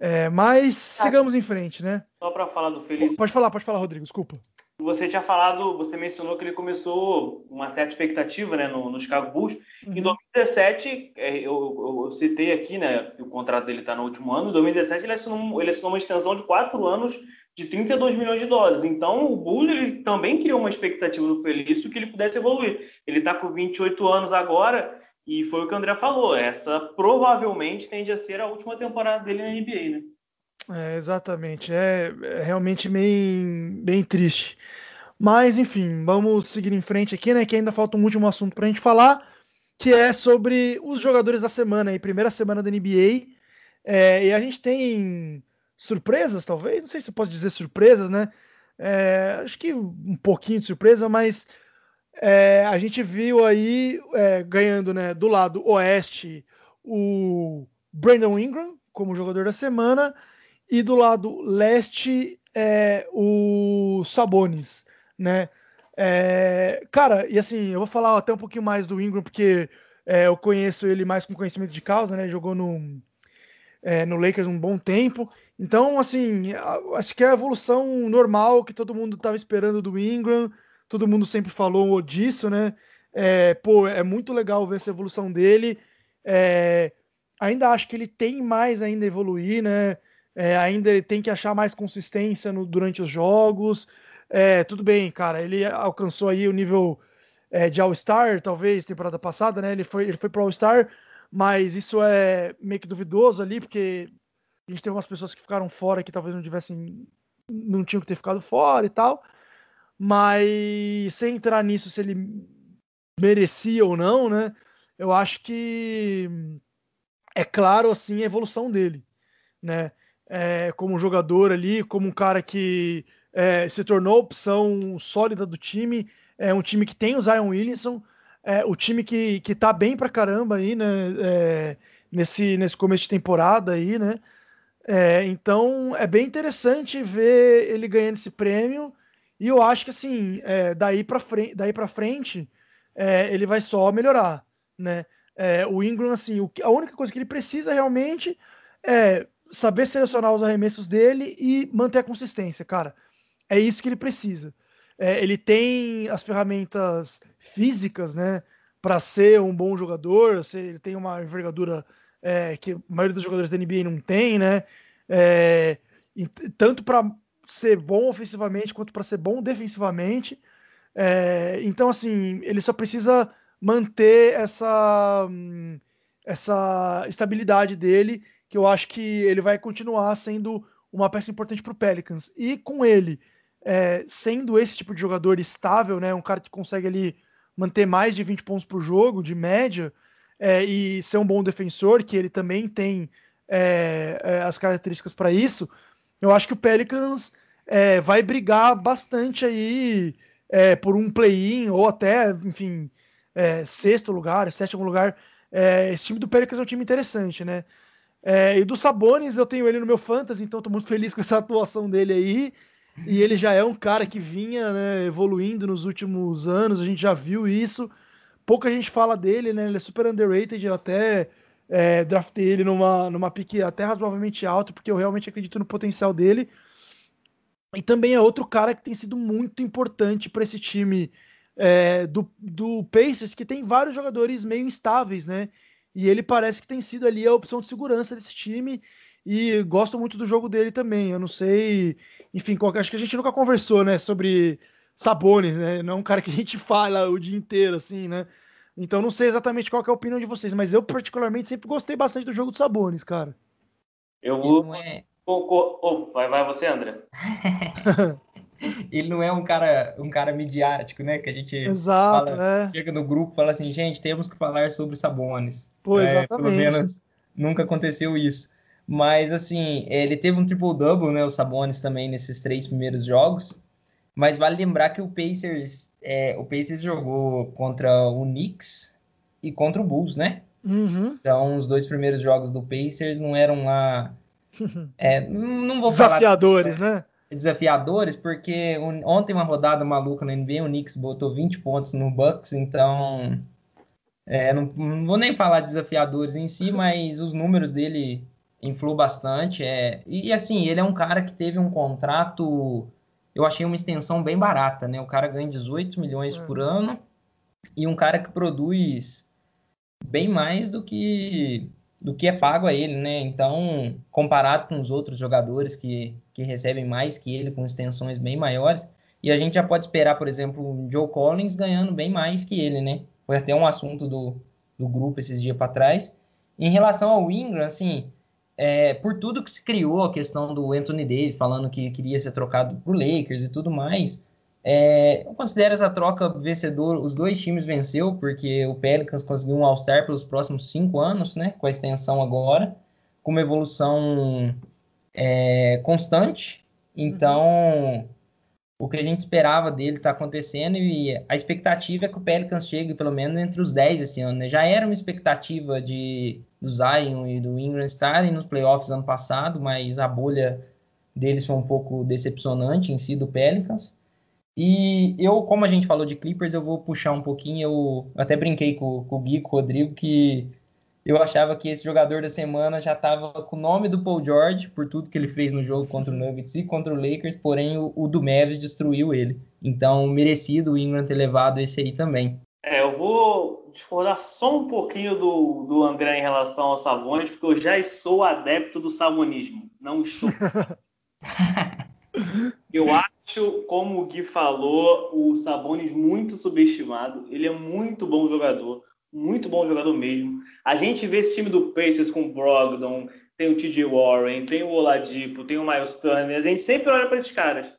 É, mas tá. sigamos em frente, né? Só para falar do Felício. Pode falar, pode falar, Rodrigo, desculpa. Você tinha falado, você mencionou que ele começou uma certa expectativa né, no, no Chicago Bulls. Uhum. Em 2017, é, eu, eu, eu, citei aqui né, que o contrato dele está no último ano. Em 2017, ele assinou, ele assinou uma extensão de quatro anos de 32 milhões de dólares. Então, o Bulls ele também criou uma expectativa do Felício que ele pudesse evoluir. Ele está com 28 anos agora e foi o que o André falou. Essa provavelmente tende a ser a última temporada dele na NBA, né? É, exatamente. É, é, realmente bem, bem triste. Mas, enfim, vamos seguir em frente aqui, né? Que ainda falta um último assunto para a gente falar, que é sobre os jogadores da semana, aí, primeira semana da NBA. É, e a gente tem surpresas, talvez. Não sei se eu posso dizer surpresas, né? É, acho que um pouquinho de surpresa, mas é, a gente viu aí é, ganhando né, do lado oeste o Brandon Ingram como jogador da semana e do lado leste é, o Sabonis, né? É, cara, e assim, eu vou falar até um pouquinho mais do Ingram, porque é, eu conheço ele mais com conhecimento de causa, né? Jogou no, é, no Lakers um bom tempo. Então, assim, acho que é a evolução normal que todo mundo estava esperando do Ingram. Todo mundo sempre falou disso, né? É, pô, é muito legal ver essa evolução dele. É, ainda acho que ele tem mais ainda a evoluir, né? É, ainda ele tem que achar mais consistência no, durante os jogos. É, tudo bem, cara. Ele alcançou aí o nível é, de All-Star, talvez, temporada passada, né? Ele foi, ele foi pro All-Star, mas isso é meio que duvidoso ali, porque a gente tem umas pessoas que ficaram fora que talvez não tivessem. não tinham que ter ficado fora e tal. Mas sem entrar nisso, se ele merecia ou não, né? Eu acho que é claro assim a evolução dele, né? é, como jogador ali, como um cara que é, se tornou opção sólida do time. É um time que tem o Zion Williamson, é, o time que, que tá bem pra caramba aí, né? É, nesse, nesse começo de temporada aí, né? É, então é bem interessante ver ele ganhando esse prêmio. E eu acho que assim, é, daí para frente, daí para frente, é, ele vai só melhorar, né? É, o Ingram, assim, o, a única coisa que ele precisa realmente é saber selecionar os arremessos dele e manter a consistência, cara. É isso que ele precisa. É, ele tem as ferramentas físicas, né, para ser um bom jogador. Ele tem uma envergadura é, que a maioria dos jogadores da NBA não tem, né? É, tanto para ser bom ofensivamente quanto para ser bom defensivamente. É, então, assim, ele só precisa manter essa, essa estabilidade dele que eu acho que ele vai continuar sendo uma peça importante para o Pelicans. E com ele é, sendo esse tipo de jogador estável, né, um cara que consegue ali manter mais de 20 pontos por jogo, de média, é, e ser um bom defensor, que ele também tem é, é as características para isso, eu acho que o Pelicans é, vai brigar bastante aí é, por um play-in, ou até, enfim, sexto lugar, sétimo lugar. esse time do Pelicans é um time interessante, né? É, e do Sabonis, eu tenho ele no meu fantasy, então estou muito feliz com essa atuação dele aí. E ele já é um cara que vinha né, evoluindo nos últimos anos, a gente já viu isso. Pouca gente fala dele, né? Ele é super underrated, eu até é, draftei ele numa, numa pique até razoavelmente alta, porque eu realmente acredito no potencial dele. E também é outro cara que tem sido muito importante para esse time é, do, do Pacers, que tem vários jogadores meio instáveis, né? E ele parece que tem sido ali a opção de segurança desse time. E gosto muito do jogo dele também. Eu não sei, enfim, qual, acho que a gente nunca conversou, né, sobre Sabonis, né? Não é um cara que a gente fala o dia inteiro, assim, né? Então não sei exatamente qual é a opinião de vocês, mas eu particularmente sempre gostei bastante do jogo do Sabonis, cara. Eu vou. É... Oh, vai, vai você, André. ele não é um cara, um cara midiático, né? Que a gente Exato, fala, é. chega no grupo e fala assim, gente, temos que falar sobre Sabonis. Pô, exatamente. É, pelo menos nunca aconteceu isso. Mas, assim, ele teve um triple-double, né? O Sabonis também nesses três primeiros jogos. Mas vale lembrar que o Pacers, é, o Pacers jogou contra o Knicks e contra o Bulls, né? Uhum. Então, os dois primeiros jogos do Pacers não eram lá. É, não vou Desafiadores, falar. né? desafiadores, porque ontem uma rodada maluca no NBA, o Knicks botou 20 pontos no Bucks, então é, não, não, vou nem falar desafiadores em si, mas os números dele influem bastante. É, e, e, assim, ele é um cara que teve um contrato, eu achei uma extensão bem barata, né? O cara ganha 18 milhões por uhum. ano e um cara que produz bem mais do que do que é pago a ele, né? Então, comparado com os outros jogadores que, que recebem mais que ele, com extensões bem maiores, e a gente já pode esperar, por exemplo, o Joe Collins ganhando bem mais que ele, né? Foi até um assunto do, do grupo esses dias para trás. Em relação ao Ingram, assim, é, por tudo que se criou a questão do Anthony Davis falando que queria ser trocado para o Lakers e tudo mais, é, eu considero essa troca vencedor. Os dois times venceu, porque o Pelicans conseguiu um All-Star pelos próximos cinco anos, né? Com a extensão agora, com uma evolução é, constante. Então, o que a gente esperava dele está acontecendo e a expectativa é que o Pelicans chegue pelo menos entre os 10 esse ano. Né? Já era uma expectativa de do Zion e do Ingram estarem nos playoffs ano passado, mas a bolha deles foi um pouco decepcionante em si do Pelicans. E eu, como a gente falou de Clippers, eu vou puxar um pouquinho. Eu até brinquei com, com o Gui, com o Rodrigo, que eu achava que esse jogador da semana já estava com o nome do Paul George, por tudo que ele fez no jogo contra o Nuggets e contra o Lakers, porém o, o do Mavis destruiu ele. Então, merecido o Ingram ter levado esse aí também. É, eu vou discordar só um pouquinho do, do André em relação ao Sabonis, porque eu já sou adepto do sabonismo. Não estou. eu acho acho, como o Gui falou, o Sabonis muito subestimado. Ele é muito bom jogador, muito bom jogador mesmo. A gente vê esse time do Pacers com o Brogdon, tem o TJ Warren, tem o Oladipo, tem o Miles Turner. A gente sempre olha para esses caras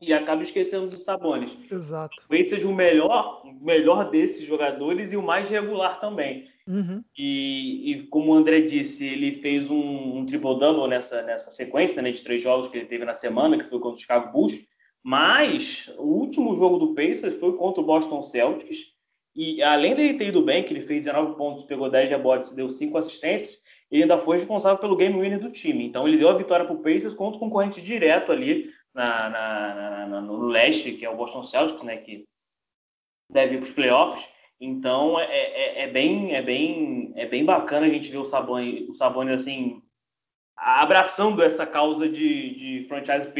e acaba esquecendo dos Sabonis. Exato. O Pacers o melhor, o melhor desses jogadores e o mais regular também. Uhum. E, e, como o André disse, ele fez um, um triple-double nessa, nessa sequência né, de três jogos que ele teve na semana, que foi contra o Chicago Bulls. Mas o último jogo do Pacers foi contra o Boston Celtics. E além dele ter ido bem, que ele fez 19 pontos, pegou 10 rebotes e deu 5 assistências, ele ainda foi responsável pelo game winner do time. Então ele deu a vitória para o Pacers contra o concorrente direto ali na, na, na, no leste, que é o Boston Celtics, né, que deve ir para os playoffs. Então é, é, é, bem, é, bem, é bem bacana a gente ver o Sabonis, o Sabonis assim, abraçando essa causa de, de franchise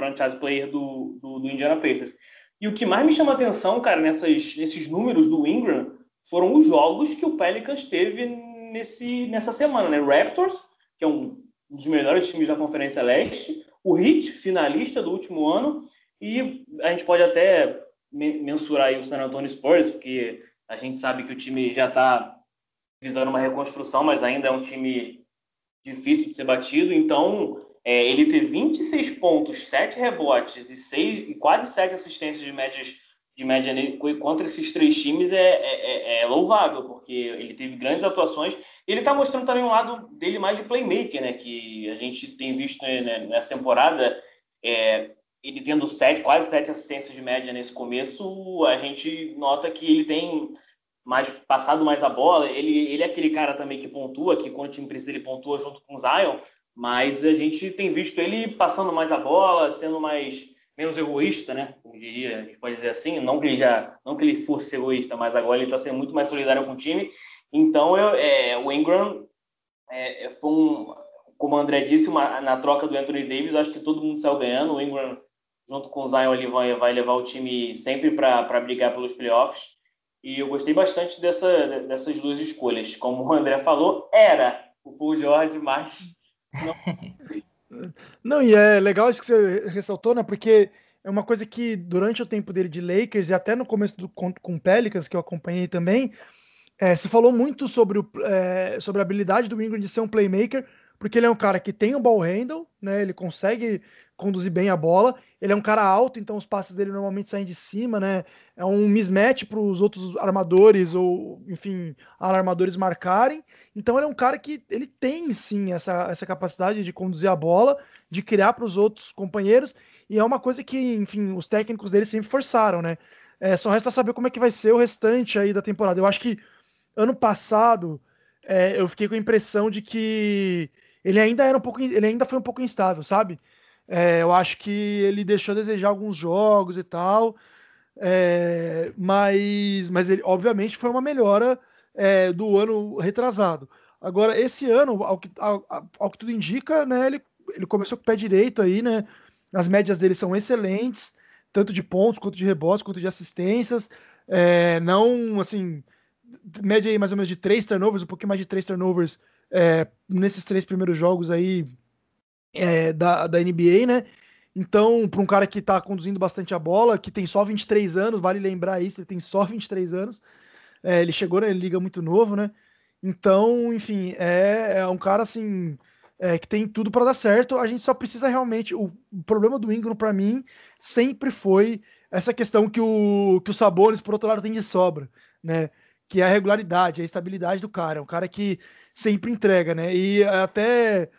franchise player do, do, do, Indiana Pacers. E o que mais me chama atenção, cara, nessas, nesses números do Ingram, foram os jogos que o Pelicans teve nesse, nessa semana, né? Raptors, que é um dos melhores times da Conferência Leste, o Heat, finalista do último ano, e a gente pode até mensurar aí o San Antonio Spurs, porque a gente sabe que o time já está visando uma reconstrução, mas ainda é um time difícil de ser batido, então é, ele ter 26 pontos, 7 rebotes e, 6, e quase 7 assistências de, médias, de média contra esses três times é, é, é, é louvável, porque ele teve grandes atuações. Ele está mostrando também um lado dele mais de playmaker, né? Que a gente tem visto né, nessa temporada. É, ele tendo sete, quase sete assistências de média nesse começo, a gente nota que ele tem mais passado mais a bola. Ele, ele é aquele cara também que pontua, que quando o time precisa ele pontua junto com o Zion, mas a gente tem visto ele passando mais a bola, sendo mais menos egoísta, né? Como diria, a gente pode dizer assim, não que ele já, não que ele fosse egoísta, mas agora ele está sendo muito mais solidário com o time. Então, eu, é, o Ingram é, é, foi um, como o André disse, uma, na troca do Anthony Davis, acho que todo mundo saiu ganhando. O Ingram, junto com o Zion, ele vai, vai levar o time sempre para brigar pelos playoffs. E eu gostei bastante dessa, dessas duas escolhas. Como o André falou, era o Paul George, mas não. E é legal isso que você ressaltou, né? Porque é uma coisa que durante o tempo dele de Lakers e até no começo do com Pelicans, que eu acompanhei também, é, se falou muito sobre, o, é, sobre a habilidade do Ingram de ser um playmaker, porque ele é um cara que tem um ball handle, né? Ele consegue conduzir bem a bola. Ele é um cara alto, então os passes dele normalmente saem de cima, né? É um mismatch para os outros armadores ou, enfim, alarmadores marcarem. Então ele é um cara que ele tem sim essa, essa capacidade de conduzir a bola, de criar para os outros companheiros. E é uma coisa que, enfim, os técnicos dele sempre forçaram, né? É, só resta saber como é que vai ser o restante aí da temporada. Eu acho que ano passado é, eu fiquei com a impressão de que ele ainda era um pouco, ele ainda foi um pouco instável, sabe? É, eu acho que ele deixou a desejar alguns jogos e tal, é, mas, mas ele, obviamente, foi uma melhora é, do ano retrasado. Agora, esse ano, ao que, ao, ao, que tudo indica, né, ele, ele começou com o pé direito aí, né? As médias dele são excelentes, tanto de pontos, quanto de rebotes, quanto de assistências. É, não, assim, média aí mais ou menos de três turnovers, um pouquinho mais de três turnovers é, nesses três primeiros jogos aí é, da, da NBA, né? Então, para um cara que está conduzindo bastante a bola, que tem só 23 anos, vale lembrar isso, ele tem só 23 anos, é, ele chegou na liga muito novo, né? Então, enfim, é, é um cara assim é, que tem tudo para dar certo. A gente só precisa realmente. O, o problema do Ingram, para mim, sempre foi essa questão que o, que o Sabonis, por outro lado, tem de sobra, né? Que é a regularidade, a estabilidade do cara. É um cara que sempre entrega, né? E até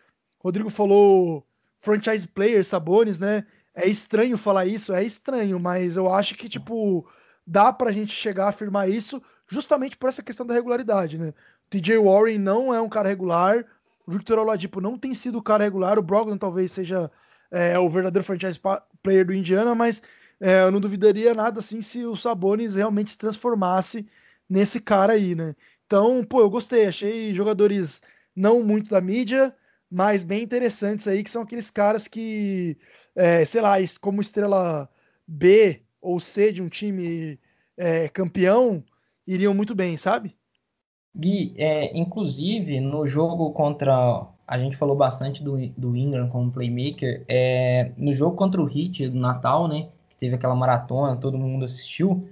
Rodrigo falou franchise player, Sabonis, né? É estranho falar isso, é estranho, mas eu acho que, tipo, dá pra gente chegar a afirmar isso justamente por essa questão da regularidade, né? TJ Warren não é um cara regular, Victor Oladipo não tem sido o cara regular, o Brogdon talvez seja é, o verdadeiro franchise player do Indiana, mas é, eu não duvidaria nada assim se o Sabonis realmente se transformasse nesse cara aí, né? Então, pô, eu gostei, achei jogadores não muito da mídia, mas bem interessantes aí, que são aqueles caras que, é, sei lá, como estrela B ou C de um time é, campeão, iriam muito bem, sabe? Gui, é, inclusive no jogo contra. A gente falou bastante do, do Ingram como playmaker. É, no jogo contra o Heat do Natal, né? Que teve aquela maratona, todo mundo assistiu.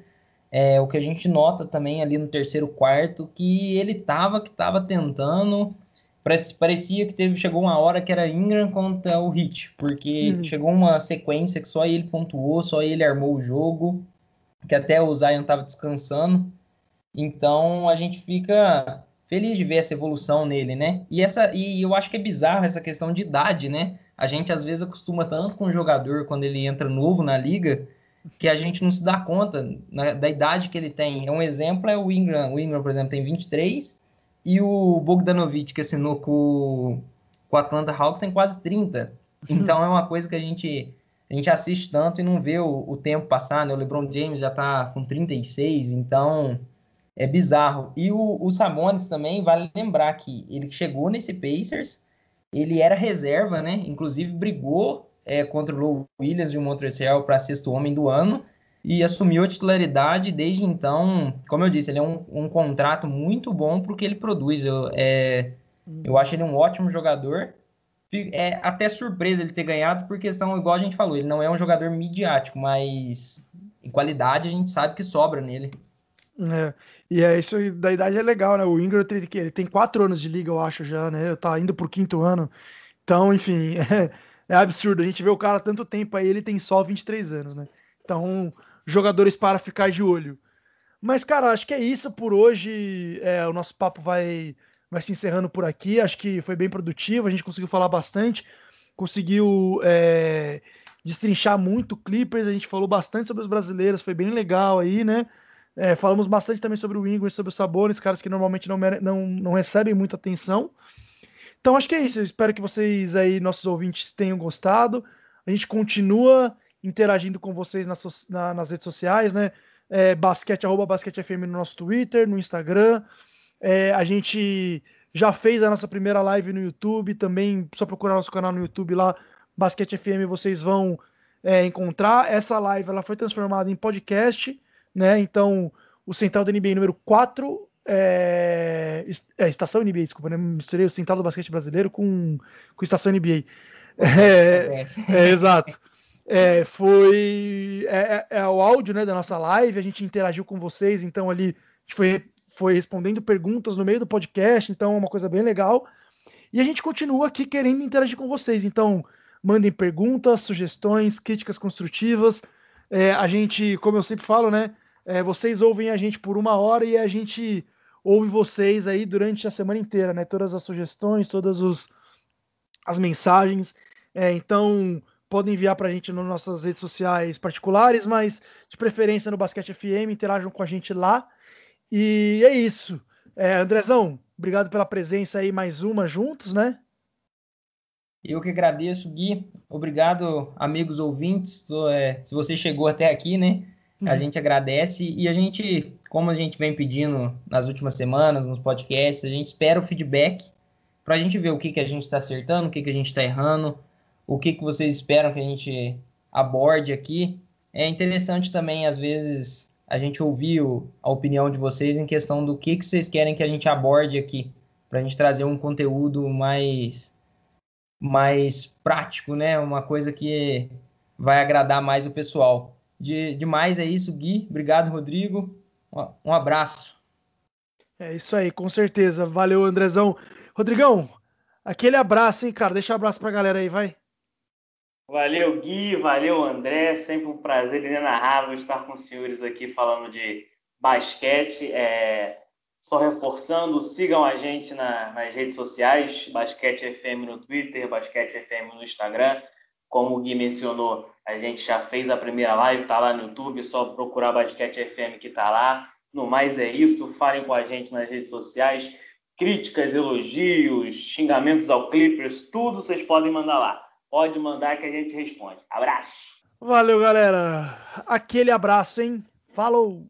É, o que a gente nota também ali no terceiro quarto, que ele tava, que tava tentando. Parecia que teve, chegou uma hora que era Ingram contra o Hit, porque uhum. chegou uma sequência que só ele pontuou, só ele armou o jogo, que até o Zion tava descansando. Então a gente fica feliz de ver essa evolução nele, né? E essa e eu acho que é bizarro essa questão de idade, né? A gente às vezes acostuma tanto com o jogador quando ele entra novo na liga que a gente não se dá conta né, da idade que ele tem. Um exemplo é o Ingram. O Ingram, por exemplo, tem 23 e o Bogdanovich, que assinou com, com o Atlanta Hawks, tem quase 30. Então é uma coisa que a gente, a gente assiste tanto e não vê o, o tempo passar. Né? O LeBron James já está com 36, então é bizarro. E o, o Sabonis também, vale lembrar que ele chegou nesse Pacers, ele era reserva, né? Inclusive brigou é, contra o Lou Williams de Montreal para sexto homem do ano e assumiu a titularidade desde então. Como eu disse, ele é um, um contrato muito bom para o que ele produz. Eu, é, eu acho ele um ótimo jogador. É até surpresa ele ter ganhado, por questão, igual a gente falou, ele não é um jogador midiático, mas em qualidade a gente sabe que sobra nele. É, e é isso da idade é legal, né? O Ingram ele tem quatro anos de liga, eu acho já, né? Tá indo pro quinto ano. Então, enfim, é, é absurdo. A gente vê o cara há tanto tempo aí, ele tem só 23 anos, né? Então, jogadores para ficar de olho. Mas, cara, acho que é isso por hoje. É, o nosso papo vai, vai se encerrando por aqui. Acho que foi bem produtivo, a gente conseguiu falar bastante, conseguiu é, destrinchar muito Clippers, a gente falou bastante sobre os brasileiros, foi bem legal aí, né? É, falamos bastante também sobre o Ingram, sobre o Sabonis, caras que normalmente não, não, não recebem muita atenção. Então acho que é isso. Eu espero que vocês aí, nossos ouvintes, tenham gostado. A gente continua interagindo com vocês nas, na, nas redes sociais, né? É, basquete, arroba basquete FM no nosso Twitter, no Instagram. É, a gente já fez a nossa primeira live no YouTube, também só procurar nosso canal no YouTube lá, Basquete FM, vocês vão é, encontrar. Essa live ela foi transformada em podcast, né? Então, o Central da NBA número 4 é, é, Estação NBA, desculpa, né? Misturei o Central do Basquete Brasileiro com, com Estação NBA. É, é, exato. É, foi é, é, é, o áudio né, da nossa live, a gente interagiu com vocês, então ali a gente foi, foi respondendo perguntas no meio do podcast, então é uma coisa bem legal. E a gente continua aqui querendo interagir com vocês. Então, mandem perguntas, sugestões, críticas construtivas. É, a gente, como eu sempre falo, né? É, vocês ouvem a gente por uma hora e a gente ouve vocês aí durante a semana inteira, né? Todas as sugestões, todas os, as mensagens. É, então, podem enviar para a gente nas nossas redes sociais particulares, mas de preferência no Basquete FM, interajam com a gente lá. E é isso. É, Andrezão, obrigado pela presença aí, mais uma juntos, né? Eu que agradeço, Gui. Obrigado, amigos ouvintes. É, se você chegou até aqui, né? A uhum. gente agradece e a gente, como a gente vem pedindo nas últimas semanas, nos podcasts, a gente espera o feedback para a gente ver o que, que a gente está acertando, o que, que a gente está errando, o que, que vocês esperam que a gente aborde aqui. É interessante também, às vezes, a gente ouvir a opinião de vocês em questão do que, que vocês querem que a gente aborde aqui, para a gente trazer um conteúdo mais, mais prático, né? Uma coisa que vai agradar mais o pessoal. De, demais é isso, Gui. Obrigado, Rodrigo. Um abraço. É isso aí, com certeza. Valeu, Andrezão. Rodrigão, aquele abraço, hein, cara? Deixa um abraço pra galera aí, vai. Valeu, Gui, valeu, André. Sempre um prazer inenarrável estar com os senhores aqui falando de basquete. É... Só reforçando, sigam a gente na, nas redes sociais, Basquete FM no Twitter, Basquete FM no Instagram. Como o Gui mencionou, a gente já fez a primeira live, tá lá no YouTube, só procurar Basquete FM que tá lá. No mais é isso, falem com a gente nas redes sociais. Críticas, elogios, xingamentos ao Clippers, tudo vocês podem mandar lá. Pode mandar que a gente responde. Abraço. Valeu, galera. Aquele abraço, hein? Falou!